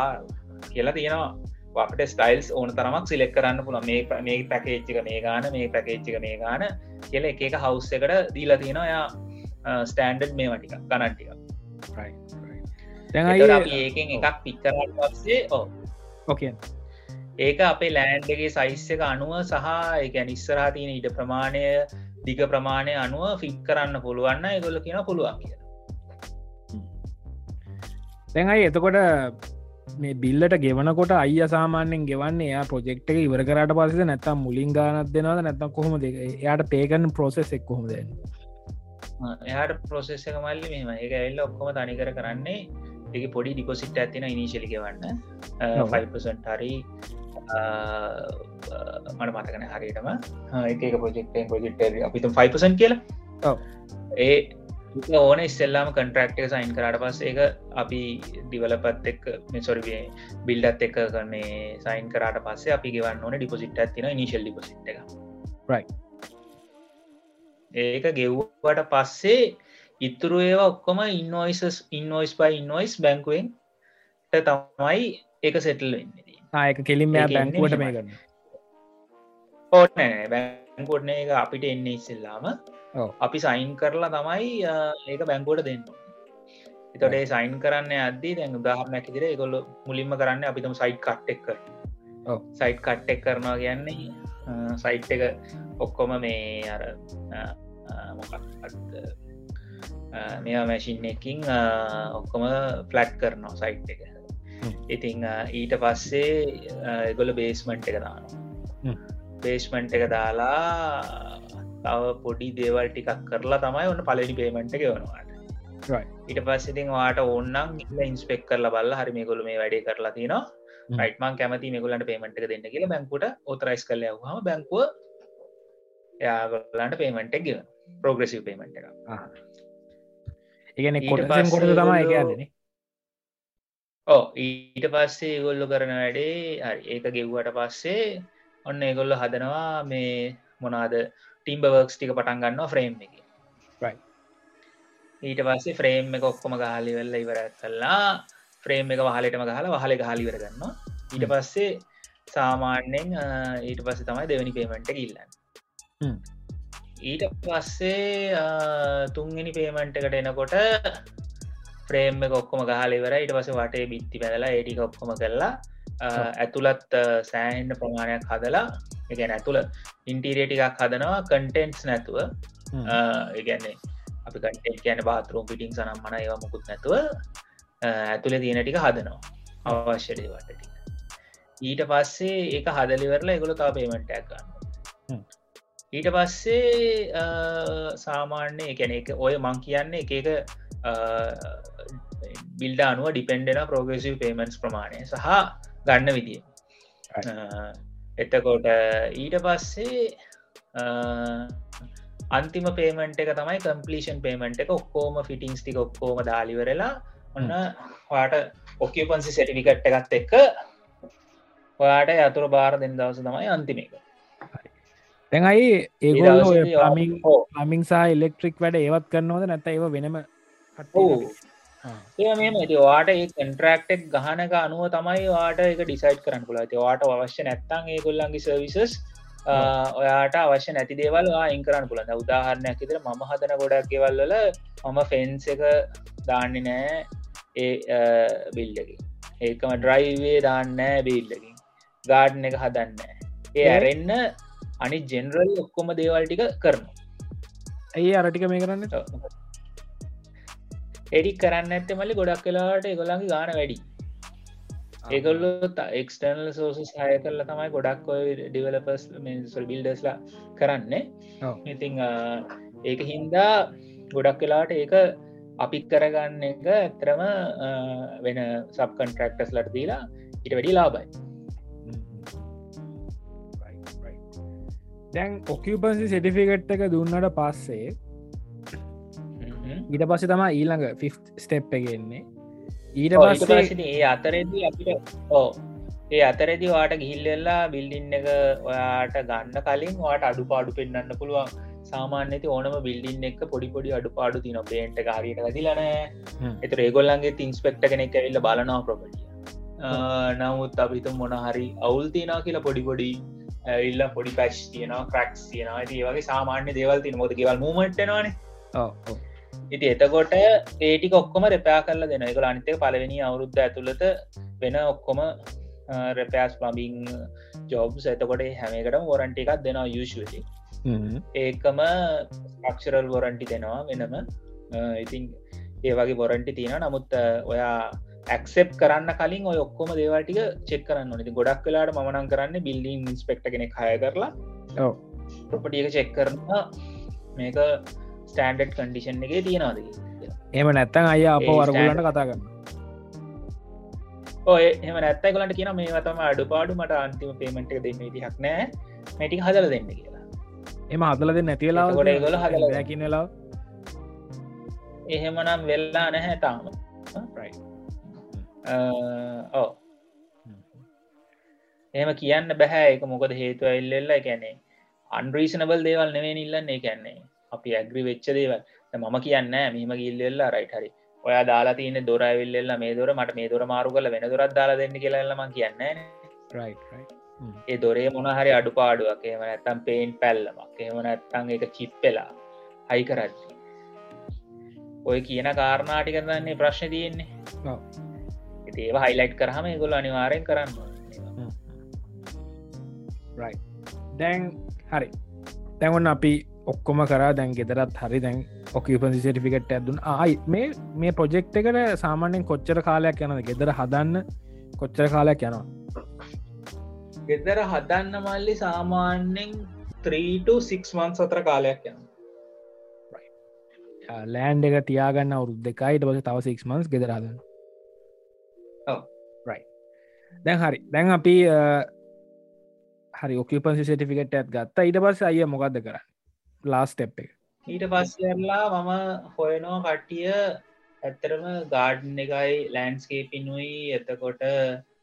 කියලා තියෙනවා. අපට ස්ටයිල්ස් ඕන තරමක් සිලෙක් කරන්න පුළ මේ මේ පැකේච්චික මේ ගාන මේ පැකේච්චික මේ ගාන කියල එක එක හවස් එකට දීලා තියෙනවා. යා ස්ටන්ඩඩ් මේ වටික ගණන්ටික ඒකෙන් එකක් පික්කරට පස්සේ ඕ ඕකේ ඒක අපේ ලෑන්්ඩගේ සයිස්ස එක අනුව සහ එක නිස්සරා තියෙන ඊට ප්‍රමාණය දිග ප්‍රමාණය අනුව ෆික් කරන්න පුළුවන්න එගොල්ල කියෙන පුළුවන් කිය දැන්යි එතකොට මේ බිල්ලට ගෙවනකොට අය සාමාන්‍යෙන් ගෙවන්නේ එයා ප්‍රජෙක්් එක ඉවර කරට පස නැත්තම් මුලින් ගානත් දෙනවද නැත්තම් කොහොම එයාට පේකන් ප්‍රොසෙස් එක් කොහොමද එයාට ප්‍රොසෙස් එක මල්ලි මෙම එක එල්ල ඔක්කොම තනිකර කරන්නේ එක පොඩි ඩිකොසිට් ඇතින ඉනිශලි ගවන්න. 5% හරි මට මතකන හරිටම එක ප්‍රජෙක්ටෙන් ප්‍රජෙක්ට අපිතුම් 5% කියලා. ඒ ඕන ඉස්සෙල්ලාම කන්ට්‍රක්් එක සයින් කරට පස් ඒක අපි ඩිවලපත් එක් මෙසොරවේ බිල්ඩත් එක කරන්නේ සයින් කරට පස්සේ අපි ගෙවන්න ඕන ඩිපොසිට් ඇතින නිශල් ඩිපොසිට් එක. ඒක ගෙව්වට පස්සේ ඉතුරු ඒවා ඔක්කොම ඉන්නෝයිසස් ඉන්නෝයිස් පයි ඉන්නෝයිස් බැංකුවෙන් තමයි ඒක සෙටල් වෙන්නේ. ආයක කෙලින් බැංකුවට මේ. කරන්න ඕනෑ. බැංකොට්න එක අපිට එන්න ඉස්සෙල්ලාම. අපි සයින් කරලා තමයි ඒක බැංකෝට දෙන්න එතොටේ සයින් කරන්න අද්දී දැන් උදාහරණයක් ඉදිර ගොල්ල මුලින්ම කරන්න අපිතම සයිට් කට්ටෙක් කර. සයිට් කට්ටෙක් කරනවා කියන්නේ සයිට් එක ඔක්කොම මේ අර මෙයා මැසින් එකින් ඔක්කොම ෆලට් කරනවා සයිට් එක. ඉතිං ඊට පස්සේ ගොල බේස්මන්ට් එක දානවා. බේස්මන්ට් එක දාලා තව පොඩි දේවල් ටිකක් කරලා තමයි ඔන්න පලනි පේමෙන්ට් එක වනවාට Right. ඊට පස්සඉතින් වාට ඔන්නම් ඉන්ස්පෙක් කරලා බල්ල හරි මේගොල මේ වැඩේ කරලා තිනවා. රයිටමන් කැමති මේගොලන්ට පේමට දෙන්න කියලා බැංකුට ඔතරයිස් කල හම බැංකුව යාගොල්ලන්ට පේමෙන්ට් එක ගෙව ප්‍රෝග්‍රසිව පේමෙන්ට් එක කොටසෙන් පස්සේ කොට තමයි ඒගොල්ලෝ- එකදන ඕ ඊට පස්සේ ගොල්ලු කරන වැඩේ ඒක ගෙව්වට පස්සේ ඔන්න ඒගොල්ල හදනවා මේ මොනාද ටිම්බ වර්ක්ස් ටික පටන් ගන්නවා ෆ්‍රේම් එක. ඊට පස්සේ ෆ්‍රේම් එක ඔක්කොම ගහලි වෙල්ල ඉවර කල්ලා ෆ්‍රේම් එක වහලටම ගහලා වහල ගහලිවර ගන්නවා ඊට. පස්සේ සාමාන්‍යෙන් ඊට පස්සේ තමයි දෙවැනි පේමෙන්ට කිල්ලන්න හ්ම්. ඊට පස්සේ තුන්ගනි පේමෙන්ට් එකට එනකොට ෆ්‍රේම් එක ඔක්කොම ගහලිවර ඊට පස වටේ බිත්ති පැදලා ඒටික ඔක්කොම කරලා අ, ඇතුළත් සෑන්ඩ ප්‍රමාණයක් හදලා එකැන ඇතුළ ඉන්ටීරියටිකක් හදනවා කන්ටෙන්ට්ස් නැතුව. ඒගැන්නේ අපි කටෙන්ට කියන බාතරුම් පිටිං සනම් මන ඒවා මුකුත් නැතුව ඇතුළේ තියෙන ටික හදනවා. අවශ්‍යඩේවට ටික. ඊට පස්සේ ඒක හදලිවරලා එගොල තා පේමටක් හ්ම්. ගන්න ඊට පස්සේ සාමාන්‍ය එකැන එක ඔය මං කියන්නේ එක එක බිල්ඩ අනුව ඩිපෙන්ඩෙන ප්‍රෝගසිව පේමන්ස් ප්‍රමාණය සහ ගන්න විදිිය එතකොට ඊට පස්සේ අන්තිම පේමෙන්ට් එක තමයි කම්පලිෂන් පේමෙන්ට් එක ඔක්කෝම ෆිටිංස් ටික ඔක්කෝම දාලිවරලා ඔන්න වාට ඔකපන්සි සැටිවිකට් එකත් එක්ක ඔයාට යතුර බාර දෙන්න දවස තමයි අන්තිම එක තැඟයි ඒගොල්ල පමින් ඔව්. පමින් සහ ඉලෙක්ට්‍රික් වැඩ ඒවත් කරනවද නැත ඒව වෙනම. ඒ මෙම වාට ඒ කන්ට්‍රක්ටෙක් ගහනක අනුව තමයි වාට එක ඩිසයිට් කරන්න පුල වාට අවශ්‍ය නැත්තන් ඒ කොල්ලන්ගේ සර්විසස් ඔයාට අවශ්‍ය නැති දේවල් අයින් කරන්න පුළන්න උදාහරණයක් ඉතර මම හදන ගොඩක් ගෙවල්වල මම ෆෙන්ස් එක දාන්නේ නෑ ඒ බිල්ලකින් ඒකම ඩ්‍රයිවේ දාන්නෑ බිල්ලකින් ගාඩ්න එක හදන්න ඒ? ඇරෙන්න්න අනි ජෙනරල් ඔක්කොම දේවල් ටික කරනවා. ඇයි අරටික මේ කරන්න එඩි කරන්න ඇත්ත මල්ලි ගොඩක් කලාට එගොලන්ගේ ගාන වැඩි. ඒකොල්ලු එක්ස්ටර්නල් සෝස සහය කරල තමයි ගොඩක් ඔය ඩිවලපස් සල් බිල්ඩස්ලා කරන්නේ. ඉතිං ඒක හින්දා ගොඩක් කලාට ඒක අපි කරගන්න එක ඇතරම වෙන සබ් කන්ට්‍රක්ටස් ලට දීලා ඉට වැඩි ලාබයි දැන් ඔකපන්සි සෙටිෆිකට් එක දුන්නට පස්සේ ඊට පස්සේ තම ඊළඟ ෆි් ස්ටෙප් එකෙන්නේ ඊට පස්සේ ඒ අතරෙදී අපිට ඕ ඒ අතරෙදි වාට ගිහිල්ලෙල්ලා බිල්ඩින්න එක ඔයාට ගන්න කලින් වාට අඩු පාඩු පෙන්න්න පුළුවන් සාමාන්‍යති ඕනම බිල්ඩින් එක පොඩි පොඩි අඩු පාඩු තින පේන්ට කාරයට දිලන හ්ම්. එත රේගොල්ලන්ගේ තින්ස්පෙක්ට කෙනෙක් ඇවිල්ල බලනවා ප්‍රපටිය නමුත් අපිතු මොනහරි අවුල් තියනා කියලා පොඩි පොඩි ඉල්ල පොඩි පැශ් තියනවා ක්‍රක්ස් තියනවා. ඇති වගේ සාමාන්‍ය දේවල් තින මොද කියවල් මූමට්නවා ඔව්, ඔව්. ඉති එතකොට ඒටික ඔක්කොම රෙපයා කරල දෙන එක අනිතක පලවෙනි අවුරුද්ධ ඇතුළත වෙන ඔක්කොම රැපෑස් ප්ලබිං ජොබ්ස් එතකොට හැමකට වොරන්ටි එකක් දෙනවා යුෂලි. ඒකම ක්ෂරල් වොරන්ටි දෙනවා වෙනම. ඉතින් ඒ වගේ බොරන්ටි තියෙන නමුත් ඔයා ඇක්සෙප් කරන්න කලින් ඔය ඔක්කොම දේවල්ටික චෙක් කරන්න නති ගොඩක් වෙලාට මනන් කරන්න බිල්ඩින් ඉස්පෙක්ට කෙනෙක් හය කරලා. ප්‍රපටියක චෙක් කරනවා. මේක ස්ටන්ඩඩ් කන්ඩිෂන් එක තියෙනවාද එම නැත්තන් අය අප වරගුලට කතා කරන්න ඔය එම නැත්තයිකලට කියන මේ තම අඩුපාඩු මට අන්තිම පේමට දෙන්න ඉතිහක් නෑ මැටික් හදල දෙන්න කියලා. එම අදලද නැතිවෙලා එතකොට ඒගොල්ලෝ හදලා. දැකිනලා එහෙමනම් වෙල්ලා නැහැ තාම. ඕ එහෙම කියන්න බැහැ එක මොකද හේතුව එල්ලෙල්ලා කැනේ අන්රීසනබල් දේවල් නෙවේ ඉල්ලන්නේ. කැන්නේ අපි ඇග්‍රි වෙච්ච දේවල්. මම කියන්න මෙහම ගිල්ලෙල්ලා රයිට හරි. ඔයා දාලා තියන දොරවිල්ල මේ දොර මට මේ දොර මාරු කල වෙන දොරත් දාලා දෙන්න කියලල්ලම කියන්න ඒ දොරේ මොනහරි අඩු පාඩුවක් එම නැත්තම් පේන් පැල්ලමක් එම නැත්තං එක චිප්පෙලා හයි කරද්දි. ඔය කියන කාරණාටි කරන්නේ ප්‍රශ්න තියෙන්නේ. ඒවා හයිලයිට් කරහම ගොල අනිවාරයෙන් කරන්න දැන් හරි. දැන්වන්න අපි ඔක්කොම කරා දැන් ගෙදරත් හරි දැන් ඔකපසි සටිෆිකට් ඇදුන් ආයි මේ මේ ප්‍රොජෙක්් එකට සාමාන්‍යෙන් කොච්චර කාලයක් යනද ගෙදර හදන්න කොච්චර කාලයක් යනවා? ගෙදර හදන්න මල්ලි සාමාන්‍යෙන් 3ට6 මන් සතර කාලයක් යන ලෑන්් එක තියාගන්න අවුරුද් දෙකයිට පස තව 6 මන්ස් ගෙදර හදන්න. දැන් හරි. දැන් අපි හරි ඔකපන්සි සටිෆිකට් ඇත් ගත්තා. ඊට පස්ස අය මොකක්ද කර ලාස් ටෙප් එක. ඊට පස්සරලා මම හොයනෝ කට්ටිය ඇත්තරම ගාඩන් එකයි ලෑන්ස්කේපිනුයි එතකොට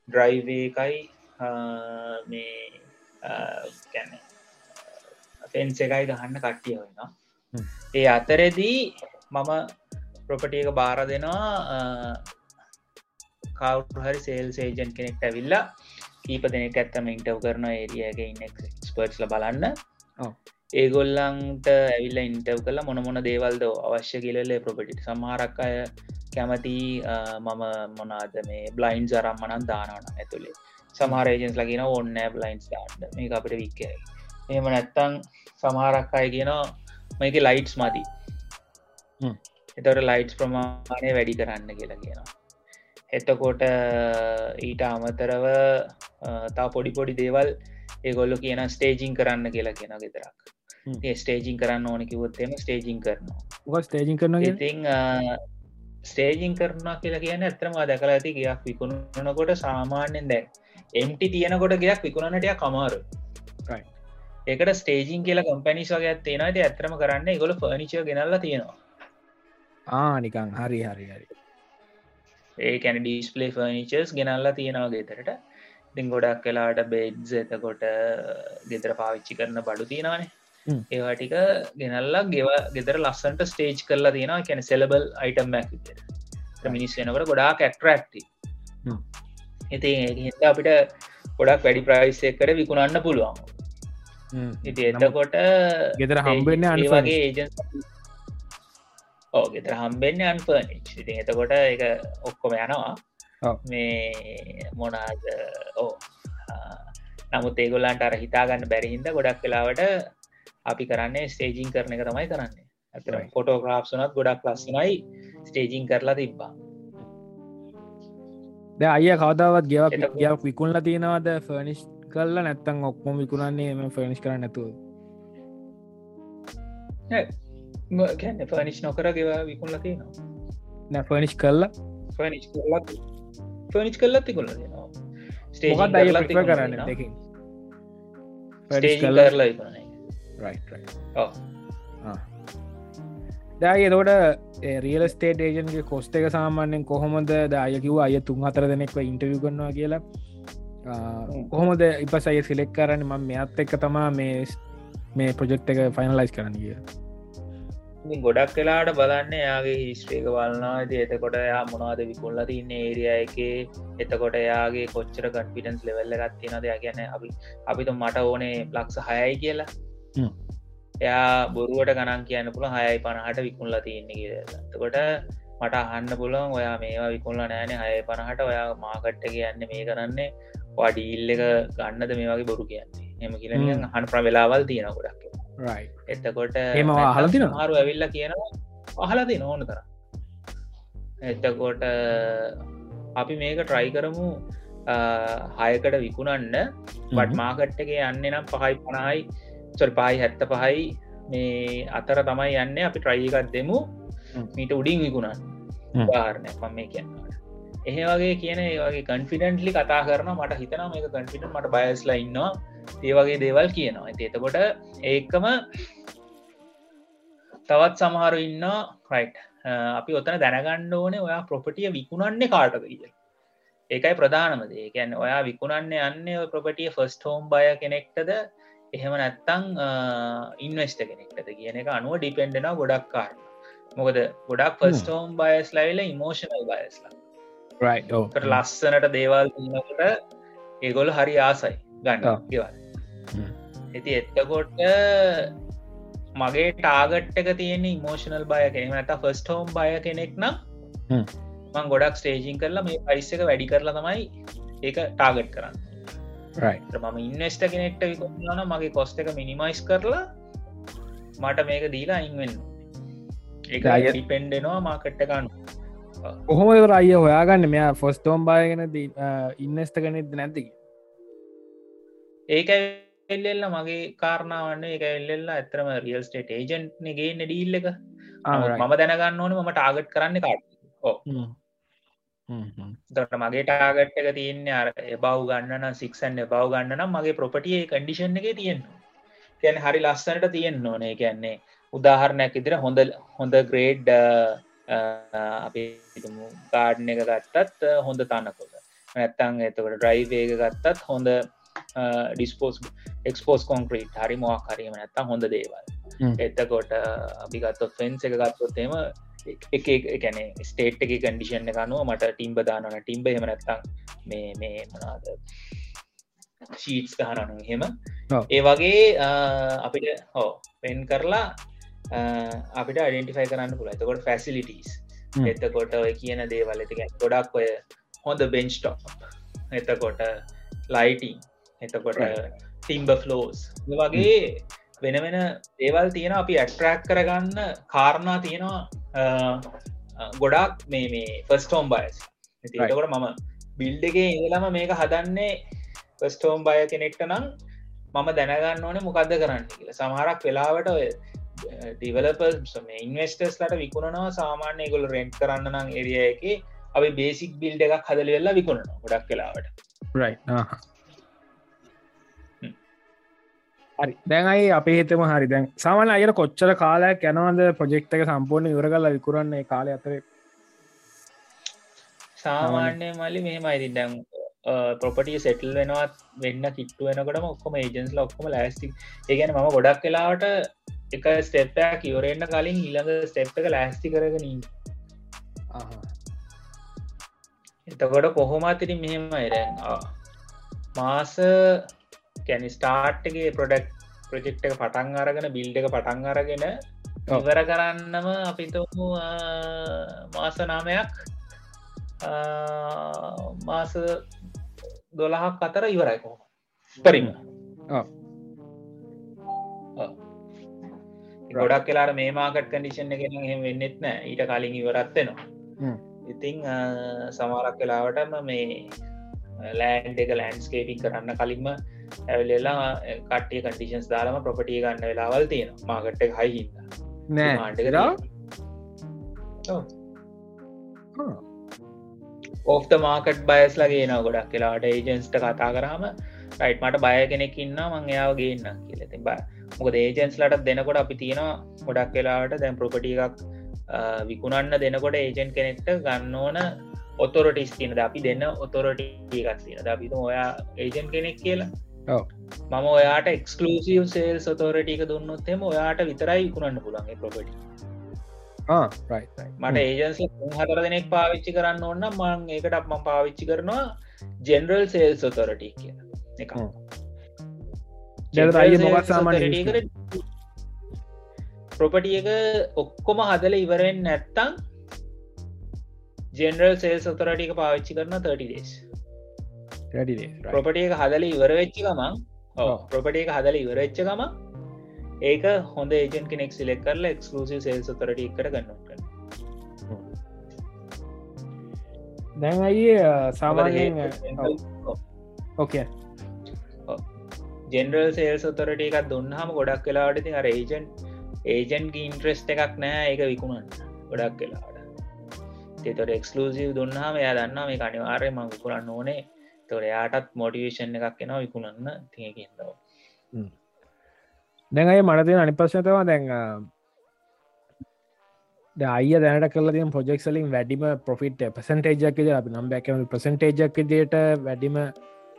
ඩ්‍රයිවේ එකයි මේ කැන ෆෙන්ස් එකයි ගහන්න කට්ටිය හොයනවා. ඒ අතරෙදී මම ප්‍රොපටියක බාර දෙනවා කවු හරි සේල් සේජන් කෙනෙක්ට ඇවිල්ලා කීප දෙනෙක් ඇත්තම ඉන්ටව් කරන ඒරියගේ ඉන්නෙක් ස්පර්ස්ල බලන්න ඒගොල්ලන්ට ඇවිල්ල ඉන්ටව් කල මොන මොන දේවල්ද අවශ්‍ය කියලලේ ප්‍රොපටිට සමහරක් අය කැමති මම මොනාද මේ බ්ලයින්ස් අරම් මනන් දානවන ඇතුළේ සමහරේජන්ස් ලගෙන ඔන්න බ්ලයින්ස් දාන්න. මේ අපිට වික්කරයි එම නැත්තං සමහරක් අය කියනවා මේක ලයිට්ස් මති එතට ලයිට්ස් ප්‍රමාණය වැඩි කරන්න කියලා කියනවා. එතකොට ඊට අමතරව තා පොඩි පොඩි දේවල් ඒගොල්ලු කියන ස්ටේජිං කරන්න කියලා කියෙන ගෙතරක් ස්ටේජිං කරන්න ඕන කිවොත්තේම ස්ටේජිං කරනවා. ස්ටේජිං කරන ඉතිං ස්ටේජිං කරනවා කියලා කියන ඇතරම දැකලා ඇති ගයක් විකුණනකොට සාමාන්‍යෙන් දැන් එම්ටි තියෙනකොට ගයක් විකුණනටය කමාරු ඒකට ස්ටේජිං කියලා කම්පැනිස් වගේ තියෙනට ඇතරම කරන්න ගොල ෆර්නිච ගෙනල්ල තියෙනවා. ආනිකං හරි හරි හරි. ඒ කැන ඩිස්පලේ ෆර්නිචර්ස් ගෙනල්ලා තියෙනවා ඉතින් ගොඩක් කලාට බෙඩ්ස් එතකොට ගෙතර පාවිච්චි කරන බඩු තියෙනවානේ. ඒවාටික ගෙනල්ලා ගෙව ගෙදර ලස්සන්ට ස්ටේජ් කරලා තියෙනවා. කැන සෙලබල් අයිටම් මැක් මිනිස් වෙනකට ගොඩා කැක්ටරක්ටි ඉති හිද අපිට ගොඩක් වැඩි ප්‍රයිස්සෙකට විකුණන්න පුළුවන්. ඉති එතකොට ගෙදර හම්බෙන්න අනිවගේ ඒජන් ඕ ගෙතර හම්බෙන්න අන්පර්නිච් ඉති එතකොට එක ඔක්කොම යනවා මේ මොනාද? ඕ නමුත් ඒගොල්ලන්ට අර හිතාගන්න බැරිහින්ද ගොඩක් කලාවට අපි කරන්නේ ස්ටේජිං කරන එක තමයි කරන්නේ. ඇතර ෆොටෝග්‍රාප් සුනත් ගොඩක් ලස්සනයි ස්ටේජිං කරලා තිබ්බා. ද අය කවදාවත් ගෙවක් ගයක් විකුල්ල තියෙනවාද? ෆර්නිශ් කල්ල නැත්තං ඔක්කොම විකුණන්නේ එම ෆර්නිශ් කර නැතුව. ෆර්නිශ් නොකර ගෙව විකුල්ල තියෙනවා. නැ ෆර්නිශ් කරලා. ෆර්නිශ් කරලත් තිකුල්ල තියෙනවා මොකත් අය ප්‍රිප කරන්න? දෙකින් කරලා දැයි එතෝට රියල් ස්ටේට ඒජන්ගේ කොස්ට එක සාමාන්‍යෙන් කොහොමද? දායකිව අය තුන් අතර දෙනෙක්ව ඉන්ටවිය කරනවා කියලා. කොහොමද ඉපස අය සිලෙක් කරන්න? ම මෙත් එක්ක තමා මේ මේ ප්‍රජෙක්් එක ෆයිනලයිස් කරන්න කිය ගොඩක් කලාට බලන්න යාගේ හිස්ට්‍රේක වලනා ඇති එතකොට යා මොනාද විකුල්ල තින්න ඒරිය එක? එතකොට යාගේ කොච්චර කන්පිටන්ස් ලෙවල්ල ගත්තිනද ගැන අපි අපිතු මට ඕනේ ලක්ස හයයි කියලා. එයා බොරුවට ගණන් කියන්න පුළ හයයි පණහට විකුල්ල තියන්නේ කියතකොට මට අහන්න පුළන් ඔයා මේවා විකුල්ල නෑන හය පණහට. ඔයා මාකට්ට කියන්න මේ කරන්නේ වඩීල් එක ගන්නද මේ වගේ බොරු කියන්නේ. එම කියල හන් ප්‍ර වෙලාවල් තියෙන ගොඩක් එතකොට එම හලතින මාරු ඇවිල්ල කියනවා අහලති නොවන කර එතකොට අපි මේක ಟ್ರೈ කරමු හයකට විකුණන්න. බට මාකට්ටගේ යන්න නම් පහයි පණයි චොල් පායි හැත්ත පහයි මේ අතර තමයි යන්න. අපි ට්‍රයිකත් දෙමු. මීට උඩින් විකුණන් වාරණය පම් මේ කියන්නට එහෙ වගේ කියන ඒගේ කන්ෆිඩන්ටලි කතා කරන මට හිතන මේ කන්ෆිට මට බයස්ලා ඉන්නවා ඒ වගේ දේවල් කියනවා. ඇති එතකොට ඒකම තවත් සමහරු ඉන්න රයිට් අපි ඔතන දැනගණ්ඩ ඕනේ ඔයා ප්‍රොපටිය විකුණන්නේ කාටද කිය ඒකයි ප්‍රධානමද ඒකැන් ඔයා විකුණන්නේ යන්නේ ප්‍රොපටිය ෆස්ට හෝම් බය කෙනෙක්ටද? එහෙම නැත්තං ඉන්වස්ට කෙනෙක්ටද කියන එක අනුව ඩිපෙන්ඩෙන ගොඩක් කාරණ. මොකද ගොඩක් ෆස්ට හෝම් බයස් ලයිල ඉමෝෂනල් බයස්ලා ලස්සනට දේවල් ට ඒගොල හරි ආසයි ගන්න ගෙවල් ඇති එත්තකොට මගේ ටාගට් එක තියෙන ඉමෝෂනල් බය කෙනෙ ඇත ෆස්ට හෝම් බය කෙනෙක් නම් මං ගොඩක් ස්ටේජින් කරලා මේ පයිස් එක වැඩි කරලා තමයි ඒක ටාගට් කරන්න. මම ඉන්වස්ට කෙනෙක්ට විකුණන මගේ කොස්ට එක මිනිමයිස් කරලා මට මේක දීලා ඉන්වෙන්න ඒ ඩිපෙන්ඩෙනවා මාකට්ටකන්න කොහොම රය හොයාගන්න. මෙයා ෆොස්ටෝම් බායගෙන ඉන්නස්ට කනෙද නැතික ඒක එල්ලෙල්ල මගේ කාරණාවන්න එක එල්ලෙල්ල ඇතරම රියල් ස්ටේට ඒජන්ට්ගේ ඩීල් එක. මම දැනගන්න ඕන මට ආගට් කරන්න කාට දට මගේ ටාගට් එක තියන්නේ අර එබව් ගන්නන සික්සන් එබව් ගන්න නම් මගේ ප්‍රොපටිය කඩිෂන් එක තියෙන්න්න කියැන හරි ලස්සනට තියෙන්න්න ඕනේ. කියන්නේ උදාහරණයක් ඉදිර හොඳ හොඳ ග්‍රේඩ් අපි ගාඩ්න එක ගත්තත් හොඳ තන්නකොට නැත්තං එතකට ඩ්‍රයිවේග ගත්තත් හොඳ ඩිස්පෝස් එක්ස්පෝස් කොන්ක්‍රීට් හරි මොක් හරීම නැත්තම් හොඳ දේවල්. එතකොට අපි ගත්තොත් ෆෙන්න්ස එක ගත්තොත්තේම එක එකැන ස්ටේට් එක කඩිෂන් එකනුව මට ටිම්බ දානන ටිම්බ හෙම නැත්තං මේ මේ මනාද ශීටස් ගහනනු හෙම ඒ වගේ අපිට හෝ පෙන් කරලා අපිට අඩෙන්ටිෆයි කරන්න පුළ එතකොට ෆැසිලිටස් එතකොට ඔය කියන දේවල් ඇතික ගොඩක් ඔය හොඳ බෙන්ස්ටොප් එතකොට ලයිටිං එතකොට ටිම්බ ෆලෝස් වගේ වෙන වෙන දේවල් තියෙන අපි ඇට්‍රක් කරගන්න කාරණා තියෙනවා ගොඩක් මේ මේ ෆස්ටෝම් බයස් එතකොට මම බිල්ඩගේ ඉඳලම මේක හදන්නේ ෆස්ටෝම් බය කෙනෙක්ට නම් මම දැනගන්න ඕන මොකක්ද කරන්න කියල. සමහරක් වෙලාවට ඔය ඩිවලප ඉන්වස්ටර්ස් ලට විකුණනවා. සාමාන්‍ය ගොල රෙන්ට් කරන්න නම් එරිය එක. අපි බේසික් බිල්ඩ එකක් හදල වෙල්ලා විකුණන ගොඩක් කලාවට හරි. දැන්යි අපේ හිතම හරි. දැන් සාමන අයට කොච්චර කාලයක් යනවද ප්‍රජෙක්්ක සම්පූර්ණ ඉවර කල්ල විකුරන්නේ කාලය අතර? සාමාන්‍ය මල්ලි මෙහෙම අයිති දැන් ප්‍රොපටිය සෙටල් වෙනවත් වෙන්න කිට්ටු වෙනකටම ඔක්කොම ඒජන්ස් ලොක්කොම ලෑස්ටි ඒගැන ම ගොඩක් කලාවට එක ස්ටෙප්පයක් ඉවරෙන්න්න කලින් ඊළඟ ස්ටෙප් එක ලෑස්ති කරගෙන එතකොට කොහොමතිරි මෙහෙම එරැන් මාස කැනි ස්ටාර්ට්ගේ ප්‍රොඩක්් ප්‍රජෙක්් එක පටන් අරගෙන බිල්ඩ එක පටන් අරගෙන ඉවර කරන්නම අපිතමු මාස නාමයක් මාස දොළහක් අතර ඉවරයි කොහොම. පරිම ගොඩක් කියලාට මේ මාකට් කඩිෂන් එකෙන හෙම වෙන්නෙත් නෑ. ඊට කලින් ඉවරත්වෙනවා ඉතිං සමාරක් කලාවටම මේ ලෑන්් එක ලෑන්ස්කේපින් කරන්න කලින්ම ඇවලෙලා කට්ටිය කටිෂන්ස් දාලම ප්‍රපටිය ගන්න වෙලාවල් තියෙන මාගට්ට හයිහිද නෑ. ආන්ඩ ඕෆ්ත මාකට් බයස් ලගේ න ගොඩක් කියලාට ඒජන්ස්ට කතා කරහම රයිට් මට බය කෙනෙක් ඉන්න මං එයාව ගේන්න කියලති බ මොකද ඒජන්ස් ලට දෙනකොට අපි තියෙනවා ගොඩක් වෙලාට දැන් ප්‍රපටි එකක් විකුණන්න දෙනකොට ඒජන් කෙනෙක්ට ගන්න ඕන ඔතොරටිස් තියනද අපි දෙන්න ඔතොරටි එකක් තියෙන අපිතු ඔයා ඒජන් කෙනෙක් කියලා මම ඔයාට එක්ස්කලසිව සේල් සොතෝරටික දුන්නොත්තෙම ඔයාට විතරයි විකුණන්න පුළන්ගේ ප්‍රපටි මට ඒජන්ස හතර දෙනෙක් පාවිච්චි කරන්න ඕන්න මං ඒකට අපම පාවිච්චි කරනවා ජෙනරල් සේල් සොතොරටි කියලා. එක ප්‍රොපටිය එක ඔක්කොම හදල ඉවරෙන් නැත්තං ජෙනරල් සේල් සොතරටික පාවිච්චි කරන 30 ඩේස් ප්‍රොපටිය හදල ඉවර වෙච්චි ගමන් ප්‍රොපටිය එක හදල ඉවරච්ච ගම ඒක හොඳ ඒජන් කෙනෙක් සිලෙක් කරල එක්ස්ලසිව සේල් සොතරටි කර ගන්නට දැන් අයේ සාමාරයෙන් ඕකේ ජෙනරල් සේල් සොතරට එකක් දුන්නහම ගොඩක් කලාට ති අර ඒජන් ඒජන්ගේ ඉන්ට්‍රෙස්ට එකක් නෑ එක විකුණන්න. ගොඩක් කලාට තොට එක්ස්ලසිව දුන්නාම එයා දන්නා මේ කනිවාරය ම විකුරන්න ඕනේ තොර යාටත් මොටිවේෂන් එකක් එෙනවා විකුණන්න. තියකින්දව දැන් අය මනතින අනි පශ්නතවා දැන් අය දැනට කල තිය පොජෙක්ලින් වැඩිම පොෆිට පසන්ටේජක් අපි නම් බැකම ප්‍රසන්ටේජක් දිට වැඩිම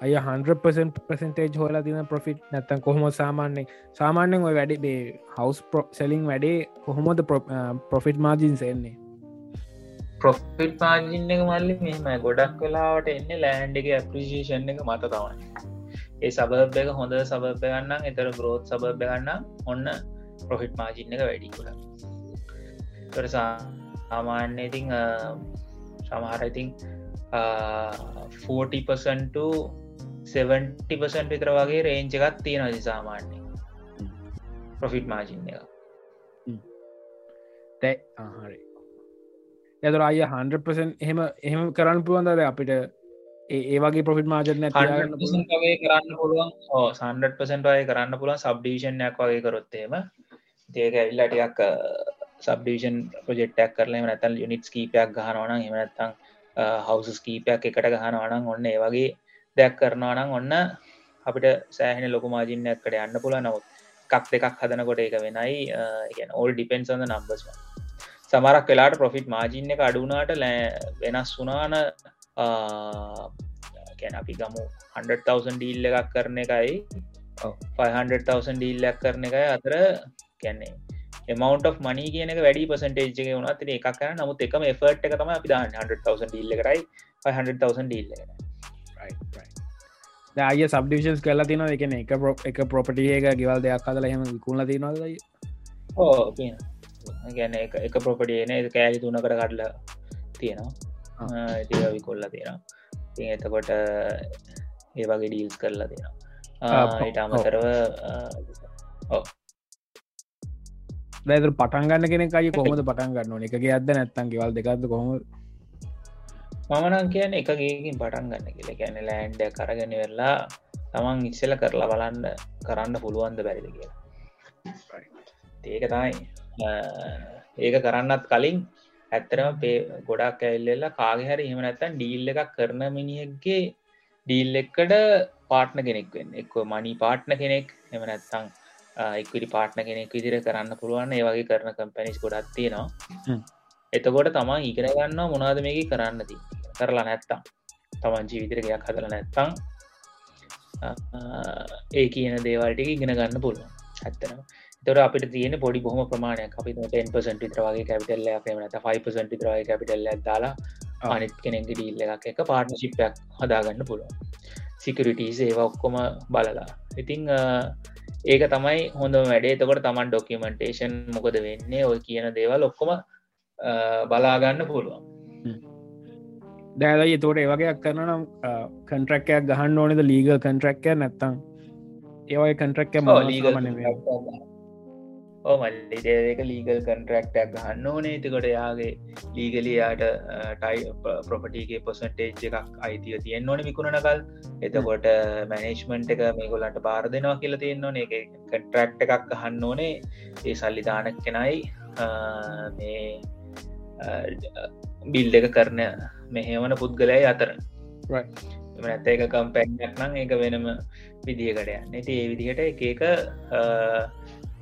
අය 100% ප්‍රසන්ටේජ් හෝලා තින පොෆිට් නැත්තන් කොහොම සාමාන්‍යෙන් සාමාන්‍යෙන් ඔය වැඩි බේ හවස් සෙලින් වැඩේ කොහොමද පොෆිට් මාජින් සෙන්නේ ප්‍රොෆිට් පාජින්න එක මල්ලි මෙම ගොඩක් වෙලාවට එන්න ලෑන්ඩ එක ඇප්‍රිසිේෂන් එක මත තමයි. ඒ සබබ එක හොඳ සබබ ගන්න එතර ග්‍රෝත් සබබ ගන්න ඔන්න ප්‍රොෆිට් මාජින්න එක වැඩිකුල කරසා සාමාන්‍ය ඉතිං සමහර ඉතිං 40% 70% විතර වගේ රේංච එකත් තියෙන සාමාන්‍ය ප්‍රොෆිට් මාජින්න එක. තැ ආහරි ඇතර අය 100% එහෙම එහෙම කරන්න පුළුවන්දද අපිට ඒ වගේ ප්‍රොෆිට් මාජන වගේ කරන්න පුළුවන්. සන්ඩ අය කරන්න පුළුවන්. සබ්ඩිෂන්යක් වගේ කරොත්තේම ඒක ඇල්ලටයක් සබ්ඩිෂන් ප්‍රජෙක්්ටක් කරලම නැතල් යුනිට් කීපයක් ගහනවන එමනත්තං හවස කීපයක් එකට ගහනවනන් ඔන්න ඒ වගේ දෙයක් කරනවනං ඔන්න අපිට සෑහෙන ලොකු මාජිනයක්කට යන්න පුළ නවත් කක් දෙකක් හදනකොට එක වෙනයි. ඕල් ඩිපෙන්න්සඳ නම්බස්වා සමරක් වෙලාට ප්‍රොෆිට් මාජින්න එක අඩුනාට ලෑ වෙනස් වුනාන කැන අපි ගමු 100,000 ඩීල් එකක් කරන එකයි. 500,000 ඩීල්ලක් කරන එකයි අතර කැන්නේ of මනි කියන වැඩි පසටේජ වුණත් එකක් කන නමුත් එකම එෆර්ට් එක තම අපි 100,000 ඩීල්ල කරයි 500,000 ඩීල්ල අය සබ්ඩිෂන්ස් කරලා තින එක එක එක ප්‍රොපටිය එක ගෙවල් දෙයක් කදල හෙම විකුණ තිනවද ඕ කියන ගැන එක ප්‍රොපටියන කෑලි තුනකට කඩලා තියෙනවා. ඒවි කොල්ල තියෙන ති එතකොට ඒ වගේ ඩීල්ස් කරලා තියෙනවා. ඊට අමතරව දැර පටන්ගන්න කෙන අයි කොහොමද පටන් ගන්න එකගේ අද නැත්තන් ගෙවල් දෙකක්ද කොහොම මමනන් කියන එකගේකින් පටන් ගන්න කියල. ගැන ලෑන්ඩ කරගෙන වෙල්ලා තමන් ඉස්සල කරලා බලන්න කරන්න පුළුවන්ද බැරිද කියලා. ඒක තමයි ඒක කරන්නත් කලින් ඇත්තරම පේ ගොඩක් ඇල්ලෙල්ලා කාගෙහරි එහෙම නැත්තන් ඩීල් එකක් කරන මිනිියගේ ඩීල් එක්කට පාට්න කෙනෙක් වෙන්න. එක්ව මනි පාට්න කෙනෙක් එම නැත්තං එක්විඩි පාට්න කෙනෙක් විදිර කරන්න පුළුවන් ඒ වගේ කරන කම්පැනිස් ගොඩත් තියෙනවා. එතකොට තමන් ඉගෙන ගන්න මොනාද මේක කරන්නති කරලා නැත්තම්. තමන් ජීවිතරකයක් හදල නැත්තං ඒ කියන දේවල්ටික ඉගෙන ගන්න පුළුවන්. ඇත්තනවා තොර අපිට තියෙන පොඩි බොහම ප්‍රමාණයක්. අපි ටන්පසට විතරවාගේ කැපිටල්ල නත 5% විතරවාගේ කැපිටල්ල දාලා අනිත් කෙනෙක් ඩීල්ල එකක් එක පාර්ට්නශිප්යක් හදාගන්න පුළුවන්. සිකරිටස් ඒව ඔක්කොම බලලා. ඉතිං ඒක තමයි හොඳ වැඩේ. තකොට තමන් ඩොකිමෙන්ටේෂන් මොකද වෙන්නේ? ඔය කියන දේවල් ඔක්කොම බලාගන්න පුළුවන්. දෑලයි තෝට ඒවගේයක් කරන නම් කන්ට්‍රක්කයක් ගහන්න ඕනෙද? ලීග කන්ට්‍රක්කය නැත්තං ඒවයි කන්ට්‍රක්ක ම මල්ලිදේක ලීගල් කන්ට්‍රක්ටක් ගහන්න ඕනේ. තිකොට යාගේ ලීගලයාට ටයි ප්‍රොපටගේ පොසන්ටේජ් එකක් අයිතිය තියෙන් ඕන විකුණනකල්. එතකොට මැනේශ්මන්ට් එක මේගොලන්ට බාර දෙනවා කියල තියන්න ඕන. එක කන්ට්‍රක්ට එකක් ගහන්න ඕනේ. ඒ සල්ලිධානක් කෙනයි මේ බිල්ඩ එක කරන මෙහෙවන පුද්ගලයි අතර. නැත එක කම්පැක්යක් නම් එක වෙනම විදිහකට යන්න. ඇති ඒ විදිහට එක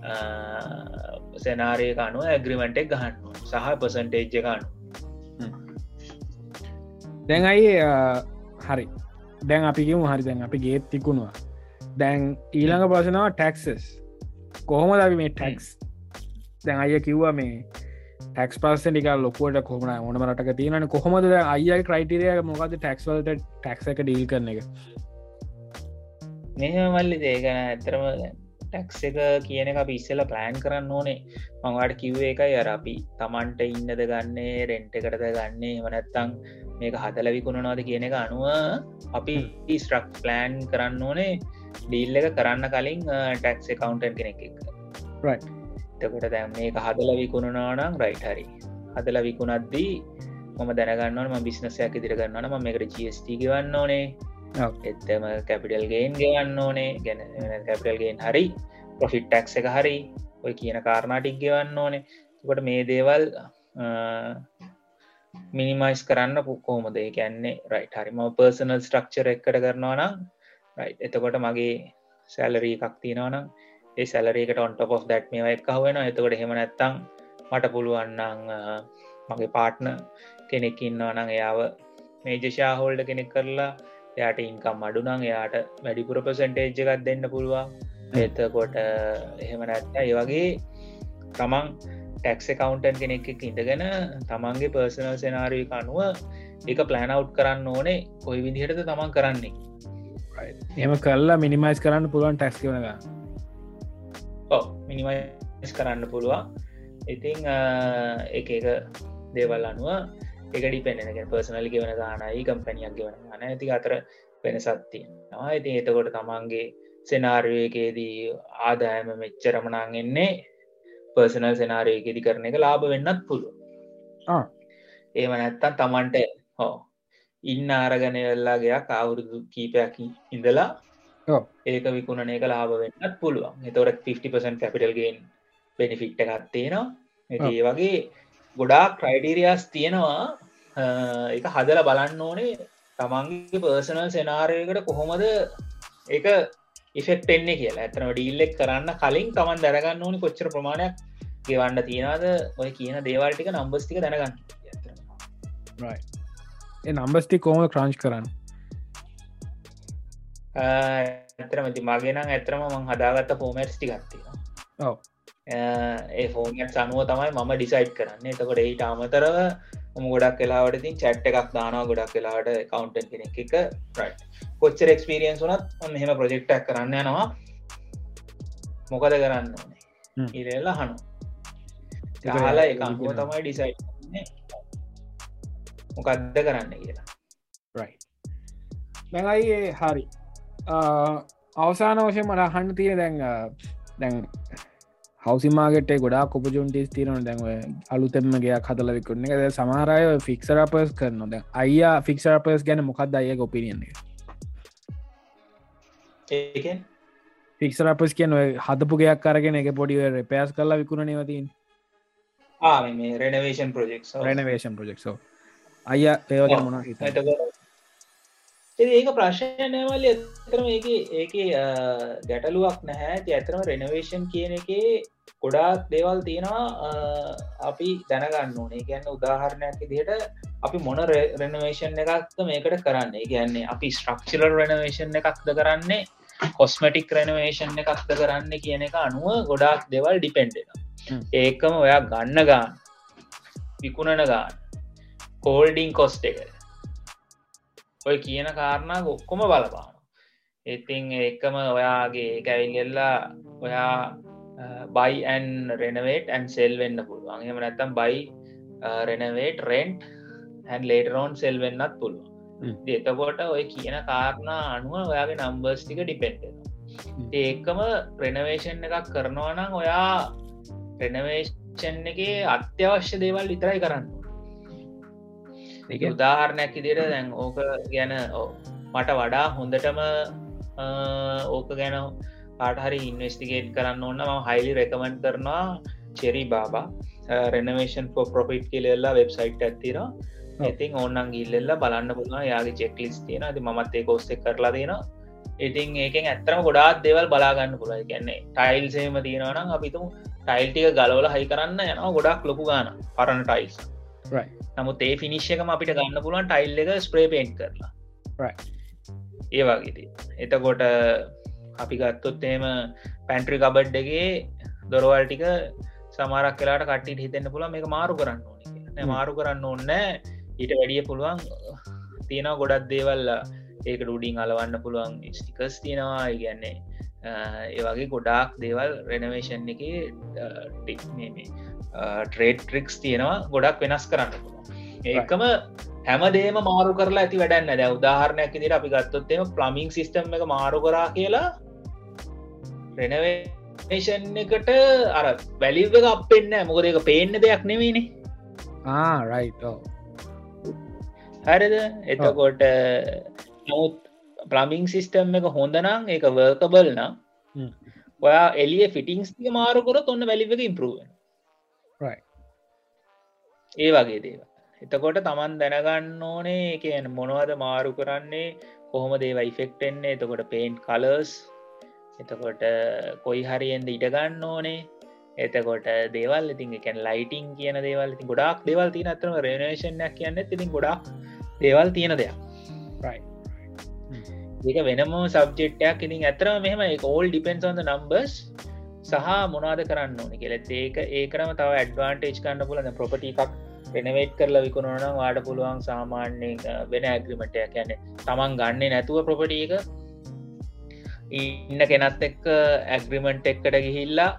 එක සෙනාරය කනුව ඇග්‍රිමෙන්ට් එක ගහන්න සහ පසන්ටේජ්ජ ගන්න දැන් අයි හරි. දැන් අපිකම හරි දැන් අපි ගේත් තිකුණවා. දැන් ඊළඟ පසනවා ටැක්සස් කොහොම දවි මේ ටැක්ස් දැන් අය කිව්වා මේ ටක්ස් පස ටික ලොකුවට කොහම ඕනම රටක තියෙන කොහොමද අය ක්‍රයිටරිය මොකද ටක්ස්වලට ටැක්ස එක ඩීල් කරන එක? මෙ මල්ලි දේගන ඇතරම ටැක්ස එක කියන එක අපි ඉස්සල ප්ලෑන් කරන්න ඕනේ. මංවාට කිව්වේ එකයි අර අපි තමන්ට ඉන්නද ගන්නේ රෙන්ට කරද ගන්නේ එමනැත්තං මේක හදල විකුණනවාද කියන එක අනුව අපි ස්ට්‍රක් ප්ලෑන් කරන්න ඕනේ. ඩීල් එක කරන්න කලින් ටැක්ස කවුන්ටන් කෙනෙක් එක තකොට දැම් මේක හදල විකුණනානම් රයිට හරි. හදල විකුණද්දී මම දැනගන්නවම බිස්නසයක් ඉදිර ගන්නන ම මේකට ජස්ට ගවන්න ඕනේ එත්තම කැපිටල්ගේන් ගෙවන්න ඕනේ. ගැන කැපිටල්ගෙන් හරි ප්‍රොෆිට් ටක්ස එක හරි ඔය කියන කාරණාටික් ගෙවන්න ඕනේ. කොට මේ දේවල් මිනිමයිස් කරන්න පුක්කෝමද කියන්නේ රයිට හරිම පර්සනල් ස්ට්‍රක්චර එකට කරනවා නම් රයි් එතකොට මගේ සැලරී එකක් තියෙනවනම් ඒ සැලරේකට ඔන්ට පොස් දැට් මේ එක් වෙන එතකොට හෙම නැත්තං මට පුළුවන්නං මගේ පාට්න කෙනෙක් ඉන්නවා නං එයාව මේජෂා හෝල්ඩ කෙනෙක් කරලා එයාට ඉන්කම් අඩුනං එයාට වැඩිපුර පසන්ටේජ් එකක් දෙන්න පුළුවන්. එතකොට එහෙම නැත්ත ඒ වගේ තමන් ටැක්ස කවන්ටන් කෙනෙක් ඉඳගෙන තමන්ගේ පර්සනල් සෙනාරී අනුව එක ප්ලෑනව් කරන්න ඕනේ කොයි විදිහටද තමන් කරන්නේ. එම කරලා මිනිමයිස් කරන්න පුළුවන් ටැක්ස් වනග මිනිමයිස් කරන්න පුළුවන්. ඉතිං එක එක දේවල් අනුව එකඩි පෙනෙන පර්සනල් ගෙවන ගානයි කම්පැනියක් ගෙවන ගන ඇති අතර වෙනසත්තිය ඇති එතකොට තමන්ගේ සෙනාර්යකේදී ආදායම මෙච්චරමනං එන්නේ පර්සනල් සෙනාරයකෙදි කරන එක ලාභ වෙන්නත් පුළුව ඒම නැත්තන් තමන්ට හෝ ඉන්න ආරගන වෙල්ලාගේ කවුරුදු කීපයක් ඉඳලා ඒක විකුණන එක ලාභ වෙන්නත් පුළුවන්. එතොට 50% කැපිටල්ගෙන් බෙනිෆිට් එකත්තියෙනවා ඒ වගේ ගොඩාක් ක්‍රයිඩීරියස් තියෙනවා එක හදල බලන්න ඕනේ තමන්ගේ පර්සනල් සෙනාරයකට කොහොමද එක ඉෆෙක්ට එන්නේ කියලා. ඇතනම ඩීල්ලෙක් කරන්න කලින් තමන් දැනගන්න ඕනි කොච්චර ප්‍රමාණයක් ගෙවන්න තියෙනද ඔය කියන දේවල්ටික නම්බස්තික දැනගන්න නම්බස්ටි කෝම ක්‍රංච් කරන්න? ඇතරම ති මගේ නම් ඇතරම මං හදාගත්ත ෆෝමට්ස්ටි ගත්තිවා ඔව. ඒ ෆෝමට් අනුව තමයි මම ඩිසයිට් කරන්න. එතකොට ඒට අමතරව ම ගොඩක් කලාවට තින් චට් එකක් දානවා ගොඩක් කලාට කවන්ටන් කෙනෙක් එක කොච්චර එක්ස්පිරියන්ස් වනත් ඔන්න හෙම ප්‍රජෙක්්ටක් කරන්න යනවා. මොකද කරන්න ඕනේ? ඉරල්ල හනු හලා එක අනුව තමයි ඩිසයිට් මොකක්ද කරන්න කියලා. දැඟයි හරි. අවසාන වශය මට අහන්න තියෙන දැන් දැන් හවසිමාගට ගොඩා කොපජුන්ටිස් තිරන දැන්ව අලුතෙම්මගේ කතල විකුරන එක. සමාරය ෆික්සරපස් කරන දැ අයියා ෆික්සරපස් ගැන මොකක්ද අය ගොපිනියන්නේ ෆික්සරපස් කියන හදපු ගයක් කරගෙන එක පොඩිව රෙපෑස් කරලා විකුණ නවතින් රෙනවේෂන් ප්‍රජෙක් රෙනවේෂන් ප්‍රජෙක්ෝ අය ඒවගේ මොන ඒක ප්‍රශ්නයනවල ඇතරම ඒක ඒක ගැටලුවක් නැහැ. ඇතරම රෙනවේෂන් කියන එක ගොඩාක් දේවල් තියෙනවා අපි දැනගන්න ඕනේ. ගැන්න උදාහරණයක් දිට අපි මොන රෙනවේෂන් එකක්ද මේකට කරන්න? ගැන්නේ අපි ස්ට්‍රක්චිලර් රෙනවේෂන් එකක්ද කරන්නේ? කොස්මටික් රෙනවේෂන් එකක්ද කරන්න කියන එක අනුව ගොඩාක් දෙවල් ඩිපෙන්ඩෙන ඒකම ඔයා ගන්න ගාන විකුණන ගාන කෝල්ඩිං කොස්ට එක ඔය කියන කාරණා ඔක්කොම බලපාන ඉතිං එකම ඔයාගේ කැවිල්ගෙල්ලා ඔයා බයිඇන් රෙනවේට ඇන් සෙල් වෙන්න පුළුවන්. එම නැත්තම් බයි රෙනවේට රෙන්ට් හැන් ලේටරෝන් සෙල් වෙන්නත් පුළුවන්. එතකොට ඔය කියන කාරණා අනුව ඔයාගේ නම්බර්ස් ටික ඩිපෙන්ඩෙන ඒකම ප්‍රෙනවේෂන් එකක් කරනවා නම් ඔයා ප්‍රෙනවේෂන් එක අත්‍යවශ්‍ය දේවල් විතරයි කරන්න උදාහරණයක් ඉදිට දැන් ඕක ගැන මට වඩා හොඳටම ඕක ගැන පාටහරි ඉන්වස්ටිගේට් කරන්න ඕන්න ම හයිලි රැකමෙන්් කරනවා චෙරි බාබා රෙනවේෂන් පෝ ප්‍රොපිට් කියලෙල්ලා වෙබ්සයිට් ඇතින ඉතින් ඕන්නන් ගිල්ලෙල්ල බලන්න පුුණ යාගේ චෙක්ලිස් තියෙන ති මත් ඒ කෝස්ෙක් කරලා තියෙන ඉතින් ඒකෙන් ඇත්තරම ගොඩාත් දෙවල් බලාගන්න පුළ කියන්නේ ටයිල්සේම තියෙනවනම් අපිතුම ටයිල්ටික ගලවල හයි කරන්න යනවා. ගොඩක් ලොකු ගාන පරණ ටයිල්ස් නමුත් ඒ ෆිනිශ්යකම අපිට ගන්න පුළුවන් ටයිල් එක ස්ප්‍රේ පේන්් කරලා. ඒ වගේති එතකොට අපි ගත්තොත් එම පැන්ට්‍රි කබඩ්ඩගේ දොරවල් ටික සමාරක් කලාට කට්ටිට හිතෙන්න්න පුළ මේ මාරු කරන්න ඕනි මාරු කරන්න ඕන්න ඊට වැඩිය පුළුවන් තියෙන ගොඩක් දේවල්ල ඒක ඩුඩිං අලවන්න පුළුවන් ස්ටිකස් තියෙනවා. ඉගැන්නේ ඒවගේ ගොඩාක් දේවල් රෙනවේෂන් එක ටික් මේ ට්‍රේඩ් ට්‍රික්ස් තියෙනවා ගොඩක් වෙනස් කරන්න ඒකම හැමදේම මාරු කරලා ඇති වැඩන්න දැ උදාහරණයක් දිට අපි ගත්තොත්තේම ප්ලමිං සිිස්ටම් එක මාරු කරා කියලා රෙනවේෂන් එකට අර වැලිව එක අපෙන්න්න මොකද එක පේන්න දෙයක් නෙවීනේ ආරයිට හරිද? එතකොට නමුත් ප්ලමිං සිිස්ටම් එක හොඳනම් එක වර්කබල් නම් ඔයා එලිය ෆිටිංස් මාරුකරොත් ඔන්න වැලිව එක ඉම්පරුවෙන් ඒ වගේ දේව එතකොට තමන් දැනගන්න ඕනේ කියන මොනවද මාරු කරන්නේ කොහොම දේව ඉෆෙක්ටෙන්නේ එතකොට පේන්් කලර්ස් එතකොට කොයි හරියෙන්ද ඉටගන්න ඕනේ එතකොට දේවල් ඉතින් එකැන් ලයිටිං කියන දේවල් ඉතින් ගොඩක් දේවල් තින අතරම රෙනේෂණයක් කියන්න ඉතින් ගොඩක් දේවල් තියෙන දෙයක්. ඒක වෙනම සබ්ජෙට්ටයක් ඉතින් ඇතරම මෙහම ඕල් ඩිපෙන්න්සන්ද නම්බර්ස් සහ මොනාද කරන්න ඕන කියලෙත් ඒක ඒකරම තව ඇඩ්වාන්ටේජ් කන්න පුලන ප්‍රපටි එකක් වෙනවේට් කරලා විකුණන වාඩ පුළුවන් සාමාන්‍ය වෙන ඇග්‍රිමටයක් යන්න තමන් ගන්නේ නැතුව ප්‍රපටිය එක. ඉන්න කෙනත් එක්ක ඇග්‍රිමෙන්ට් එක්කට ගිහිල්ලා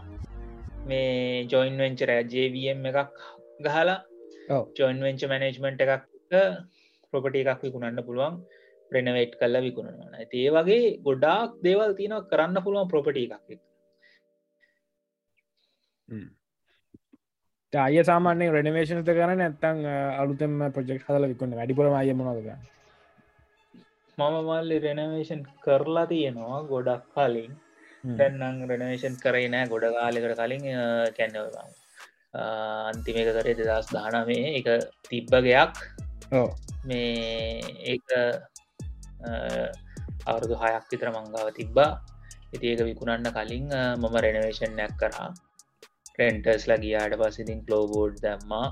මේ ජොයින් වෙන්චර ජවම් එකක් ගහලා ජොයින් වෙන්ච මැනේජ්මන්ට් එකක් ප්‍රොපටි එකක් විකුණන්න පුළුවන් ප්‍රෙනවේට් කල්ල විකුණන ඒ වගේ ගොඩාක් දේවල් තියන කරන්න පුළුවන් ප්‍රොපටි එකක් අය සාමාන්‍ය රෙනවේශනත කරන නැත්තං අලුතෙම ප්‍රජෙක්් හදල විකුණ වැඩිපුර අය මොනද මම මල්ලි රෙනවේෂන් කරලා තියෙනවා ගොඩක් කලින්. දැන්නම් රෙනවේෂන් කරයි නෑ ගොඩ කාලෙකට කලින් කැන්නවම් අන්තිම එක කරේ දෙදස් දානමේ එක තිබ්බගයක් මේ ඒ අවුරුදු හයක් විතර මංගාව තිබ්බා. ඉති ඒක විකුණන්න කලින් මම රෙනවේෂන්යක් කරා රෙන්ටර්ස්ලා ගියාට පස්සිතින් කලෝබෝඩ් දැම්මා.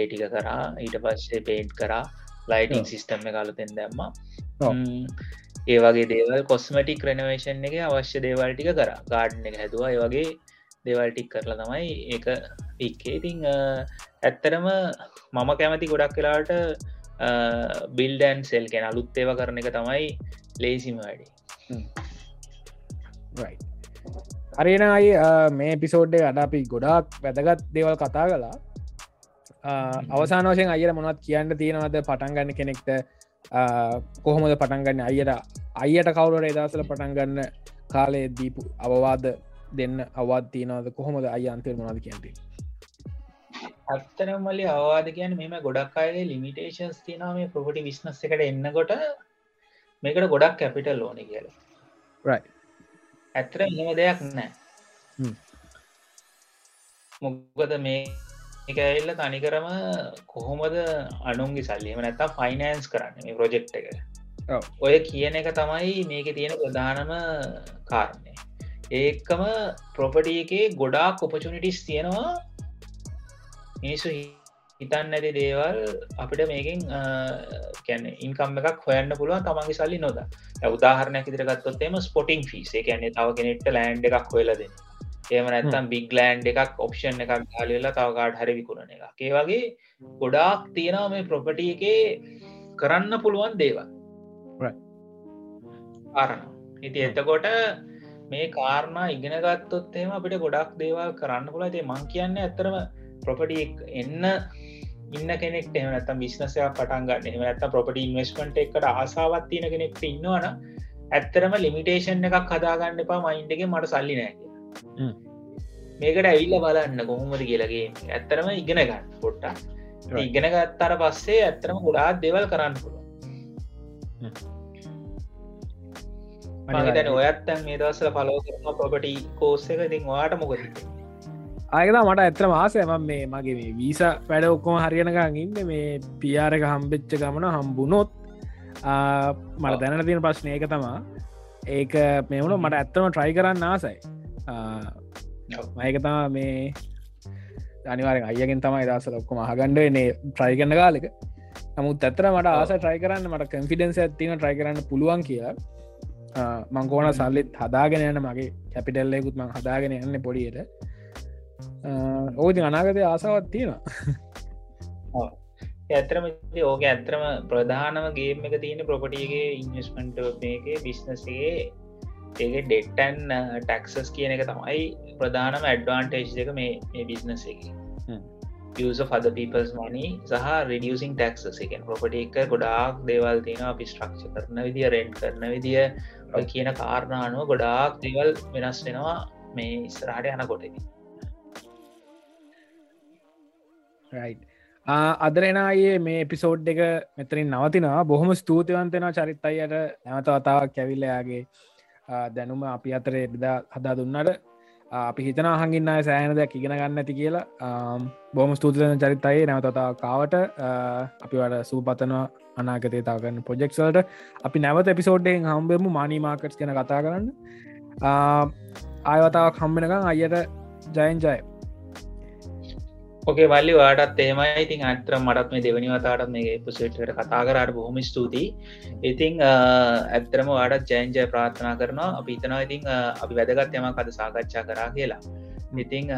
ඒටික කරා. ඊට පස්සේ පේන්ට් කරා. ලයිටිං සිිස්ටම් එක අලුතෙන් දැම්ම. ඒ වගේ දේවල් කොස්මටික් රෙනවේෂන් එක අවශ්‍ය දේවල්ටික කර. ගාඩ්න එක හැදවා. ඒ වගේ දේවල්ටික් කරලා තමයි ඒක ඉක්කේ. ඉතිං ඇත්තරම මම කැමති ගොඩක් කලාට බිල්ඩන් සෙල් කෙන අලුත් ඒව කරන එක තමයි ලේසිම වැඩි අරේන අයි මේ පිසෝඩ්ඩේ අඩ අපි ගොඩක් වැදගත් දේවල් කතා කලා අවසාන වශයෙන් අයර මොනත් කියන්න තියෙනවද? පටන්ගන්න කෙනෙක්ට කොහොමද පටන්ගන්න අයට අයට කවුරට එදසල පටන්ගන්න කාලේ දීපු අවවාද දෙන්න අවත් තියනවද? කොහොමද අය අන්තර මොනද කියන්ට අත්තන මල්ලි අවවාද කියන්න මෙම ගොඩක් අයගේ ලිමිටේෂන්ස් තියන මේ ප්‍රපටි විශ්නස් එකට එන්නකොට. මේකට ගොඩක් කැපිටල් ඕන කියලා ඇත්තර එහෙම දෙයක් නෑ මොකද මේ එක ඇල්ල තනිකරම කොහොමද අනුන්ගේ සල්ලිම නැත්තා ෆයිනන්ස් කරන්න මේ ප්‍රජෙක්් එක. ඔය කියන එක තමයි මේක තියෙන ප්‍රධානම කාරණය ඒකම ප්‍රොපටිය එකේ ගොඩාක් ඔපචනිටිස් තියෙනවා මිනිසු හිතන්න ඇති දේවල් අපිට මේකින් කැන ඉන්කම් එකක් හොයන්න පුළුවන් තමන්ගේ සල්ලි නොද. උදාහරණයක් ඉදිරගත්තොත්තේම ස්පොටිං ෆිසේ කියන්නේ තව කෙනෙක්ට ලෑන්ඩ එකක් හොලදෙන ඒම නැත්තම් බිග්ලෑන්් එකක් ඔප්ෂන් එකක් ගාලවෙලා තවකාඩ හරි විකුණන එක ඒ වගේ ගොඩාක් තියෙනවා මේ ප්‍රොපටිය එක කරන්න පුළුවන් දේවල්. ආරණ ඉති එතකොට මේ කාරණා ඉගෙන ගත්තොත්තේම අපිට ගොඩක් දේවල් කරන්න පුළ ේ මං කියන්න ඇතරම ප්‍රොපටි එන්න ඉන්න කෙනෙක් එමනත්තම් විශ්නසයක් පටන්ගන්න එමනත්ත ප්‍රොපටි ඉන්වස්මට එකට ආසාවත් තියෙන කෙනෙක්ට ඉන්නවන ඇත්තරම ලිමිටේෂන් එකක් හදාගන්න එපා මයින්ඩගේ මට සල්ලි නෑ මේකට ඇවිල්ල බලන්න කොහොමද කියලගේ ඇත්තරම ඉගෙන ගන්න පොට්ටා ඉගෙන ගත්තර පස්සේ ඇත්තරම ගොඩාත් දෙවල් කරන්න පුළුව මතන ඔයත්තන් මේ දවසල පලෝ කරන ප්‍රොපටි කෝස්ස එක ඉතින් වාට මොකද අයලා මට ඇත්‍ර මාසයම මේ මගේ මේ වීස වැඩ ඔක්කොම හරියනකං ඉන්න මේ පියාරක හම්බෙච්ච ගමන හම්බුනොත් මට දැනට තියෙන ප්‍රශ්නය එක තමා ඒක මෙවුණු මට ඇත්තම ට්‍රයි කරන්න ආසයි. මයකතා මේ අනිවාර අයගෙන් තමයි දස ලොක්කොම හගණ්ඩනේ ට්‍රයි කරන්න කාලෙක. නමුත් ඇතර මට ආස ට්‍රයි කරන්න. මට කන්ෆිඩන්ස ඇතින ට්‍රයි කරන්න පුළුවන් කියලා. මංකෝන සල්ලෙත් හදාගෙන යන මගේ කැපිටල්ලෙකුත් මං හදාගෙන යන්න පොඩියට ඕති අනාගත ආසාවත් තියෙනවා. ඇතරම ඕක ඇතරම ප්‍රධානම ගේම එක තියෙන ප්‍රොපටියගේ ඉන්වස්මන්ට මේක බිස්නසගේ ඒක ඩෙට්ටන් ටක්සස් කියන එක තමයි ප්‍රධානම ඇඩ්වාන්ටේජ් එක මේ බිස්නස එක. other people's money සහ reducing taxes. එකෙන් ප්‍රොපටි එක ගොඩාක් දේවල් තියෙන අපි ස්ට්‍රක්ෂ කරන විදිිය රෙන්ට් කරන විදිිය කියන කාරණානුව ගොඩාක් දේවල් වෙනස් වෙනවා මේ ඉස්රාට යන කොටකි අදරෙනයේ මේ එපිසෝඩ් එක මෙතරින් නවතිනවා. බොහොම ස්තුතිවන්තෙන චරිත් අයට නැවත වතාවක් කැවිල්ලයාගේ දැනුම අපි අතරේ බෙදා හදා දුන්නට. අපි හිතන හඟින්න සෑන දෙයක් ඉගෙන ගන්න ඇති කියලා. බොහම ස්තුතින චරිතයේ. නැවතතා කාවට අපි වට සූපතනවා අනාගතය තාගන්න පොජෙක්සල්ට අපි නැවත එපිසෝඩ්ඩෙන් හම්බෙමු මානීමාකට්ස් කෙන කතා කරන්න. ආයවතාවක් හම්බෙනකම් අයට ජයන් ජය. ඕකේ මල්ලි වාටත් එහෙමයි. ඉතින් අත්‍ර මටත් මේ දෙවනි වතාටත් මේ පුසේට්ට කතා කරට බොහොම ස්තුතියි. ඉතිං ඇත්තරම වාඩත් ජයන්ජය ප්‍රාර්ථනා කරනවා. අපි ඉතනවා ඉතිං අපි වැදගත් යමක් අද සාකච්ඡා කරා කියලා. ඉතිං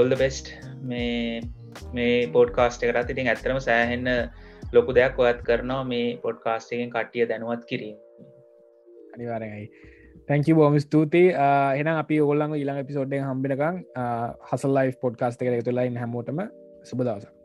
ඔල්ද බෙස්ට් මේ මේ පෝඩ්කාස්ට කරත් ඉතින් ඇත්තරම සෑහෙන්න ලොකු දෙයක් ඔයත් කරනවා මේ පොඩ්කාස්ටගෙන් කට්ටිය දැනුවත් කිරීම. අනිවාරයි තැංකි බෝම ස්තුතියි. එන අපි ඔල්ලඟ ඉළඟ පිසෝඩ්ඩෙන් හම්බිනකං හසල්ලයි පොඩ්කාස්ට එක තුලයින් හැමෝටම සුබදවස